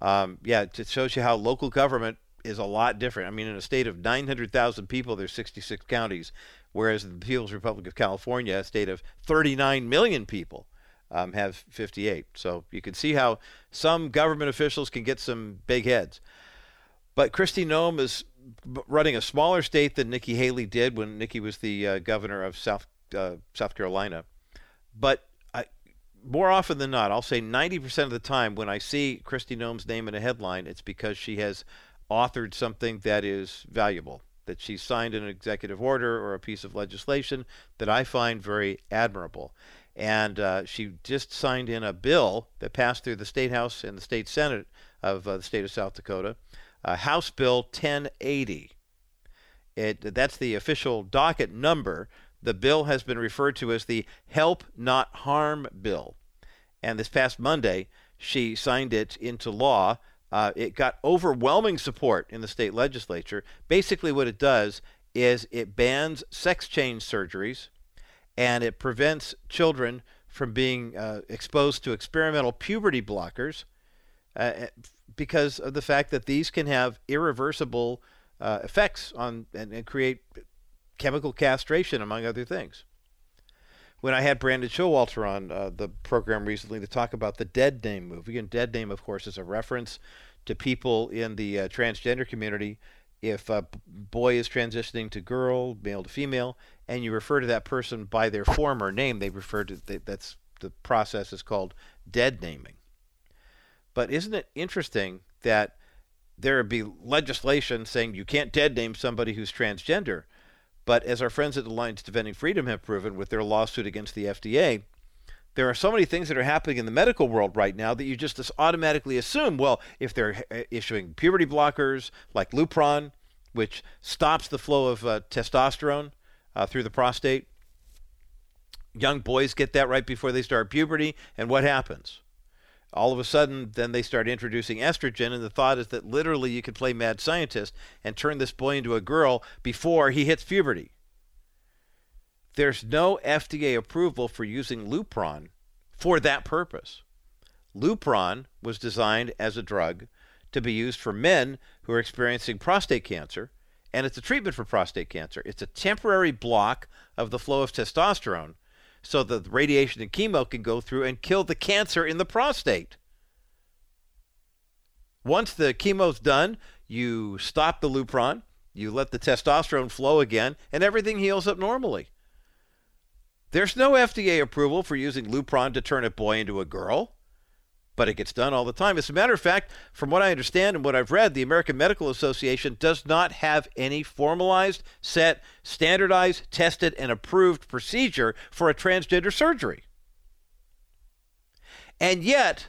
S1: Um, yeah, it shows you how local government is a lot different. I mean, in a state of 900,000 people, there's 66 counties, whereas the People's Republic of California, a state of 39 million people, um, have 58. So you can see how some government officials can get some big heads. But Kristi Noem is running a smaller state than Nikki Haley did when Nikki was the uh, governor of South uh, South Carolina. But I, more often than not, I'll say 90% of the time when I see Kristi Noem's name in a headline, it's because she has authored something that is valuable, that she signed an executive order or a piece of legislation that I find very admirable. And uh, she just signed in a bill that passed through the State House and the State Senate of uh, the state of South Dakota, House Bill 1080. It, that's the official docket number the bill has been referred to as the Help Not Harm Bill. And this past Monday, she signed it into law. Uh, it got overwhelming support in the state legislature. Basically, what it does is it bans sex change surgeries and it prevents children from being uh, exposed to experimental puberty blockers uh, because of the fact that these can have irreversible uh, effects on and, and create chemical castration, among other things. When I had Brandon Showalter on uh, the program recently to talk about the Dead Name movie, and Dead Name, of course, is a reference to people in the uh, transgender community. If a boy is transitioning to girl, male to female, and you refer to that person by their former name, they refer to that's the process is called dead naming. But isn't it interesting that there would be legislation saying you can't dead name somebody who's transgender, but as our friends at the Alliance Defending Freedom have proven with their lawsuit against the FDA, there are so many things that are happening in the medical world right now that you just automatically assume, well, if they're uh, issuing puberty blockers like Lupron, which stops the flow of uh, testosterone uh, through the prostate, young boys get that right before they start puberty, and what happens? All of a sudden, then they start introducing estrogen, and the thought is that literally you could play mad scientist and turn this boy into a girl before he hits puberty. There's no FDA approval for using Lupron for that purpose. Lupron was designed as a drug to be used for men who are experiencing prostate cancer, and it's a treatment for prostate cancer. It's a temporary block of the flow of testosterone so the radiation and chemo can go through and kill the cancer in the prostate. Once the chemo's done, you stop the Lupron, you let the testosterone flow again, and everything heals up normally. There's no FDA approval for using Lupron to turn a boy into a girl but it gets done all the time. As a matter of fact, from what I understand and what I've read, the American Medical Association does not have any formalized, set, standardized, tested, and approved procedure for a transgender surgery. And yet,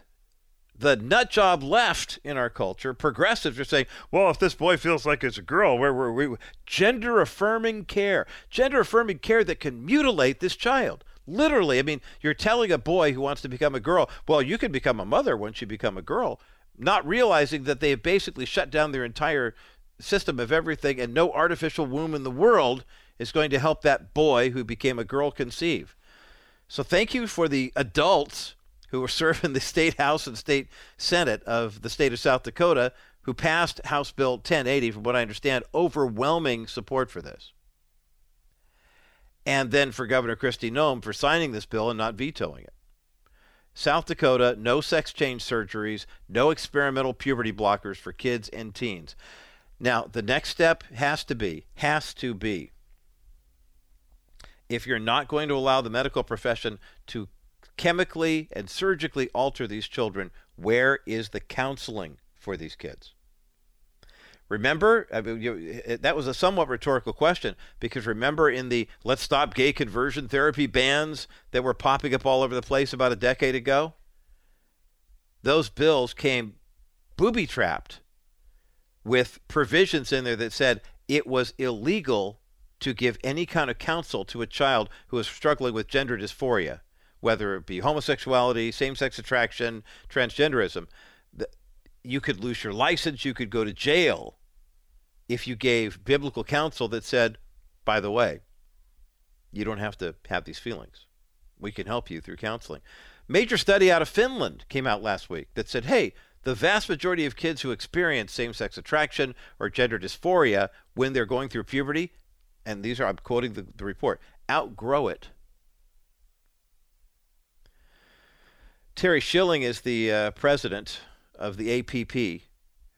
S1: the nut job left in our culture, progressives are saying, well, if this boy feels like it's a girl, where were we? Gender affirming care. Gender affirming care that can mutilate this child. Literally, I mean, you're telling a boy who wants to become a girl, well, you can become a mother once you become a girl, not realizing that they have basically shut down their entire system of everything, and no artificial womb in the world is going to help that boy who became a girl conceive. So, thank you for the adults who serve serving the state house and state senate of the state of South Dakota who passed House Bill 1080, from what I understand, overwhelming support for this and then for Governor Kristi Noem for signing this bill and not vetoing it. South Dakota, no sex change surgeries, no experimental puberty blockers for kids and teens. Now, the next step has to be, has to be, if you're not going to allow the medical profession to chemically and surgically alter these children, where is the counseling for these kids? Remember, I mean, you, that was a somewhat rhetorical question because remember in the let's stop gay conversion therapy bans that were popping up all over the place about a decade ago? Those bills came booby trapped with provisions in there that said it was illegal to give any kind of counsel to a child who is struggling with gender dysphoria, whether it be homosexuality, same sex attraction, transgenderism. You could lose your license, you could go to jail if you gave biblical counsel that said, by the way, you don't have to have these feelings. We can help you through counseling. Major study out of Finland came out last week that said, hey, the vast majority of kids who experience same sex attraction or gender dysphoria when they're going through puberty, and these are, I'm quoting the, the report, outgrow it. Terry Schilling is the uh, president of the APP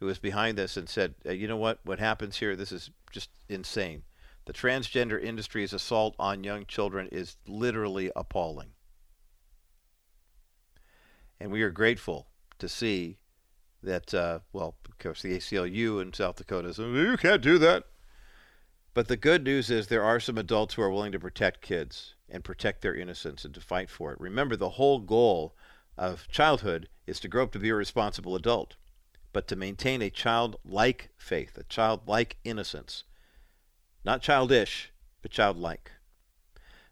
S1: who is behind this and said, you know what? What happens here? This is just insane. The transgender industry's assault on young children is literally appalling. And we are grateful to see that, uh, well, of course, the ACLU in South Dakota says, you can't do that. But the good news is there are some adults who are willing to protect kids and protect their innocence and to fight for it. Remember, the whole goal of childhood is to grow up to be a responsible adult, but to maintain a childlike faith, a childlike innocence. Not childish, but childlike.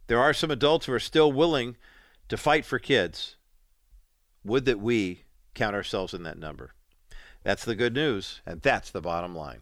S1: There are some adults who are still willing to fight for kids. Would that we count ourselves in that number. That's the good news, and that's the bottom line.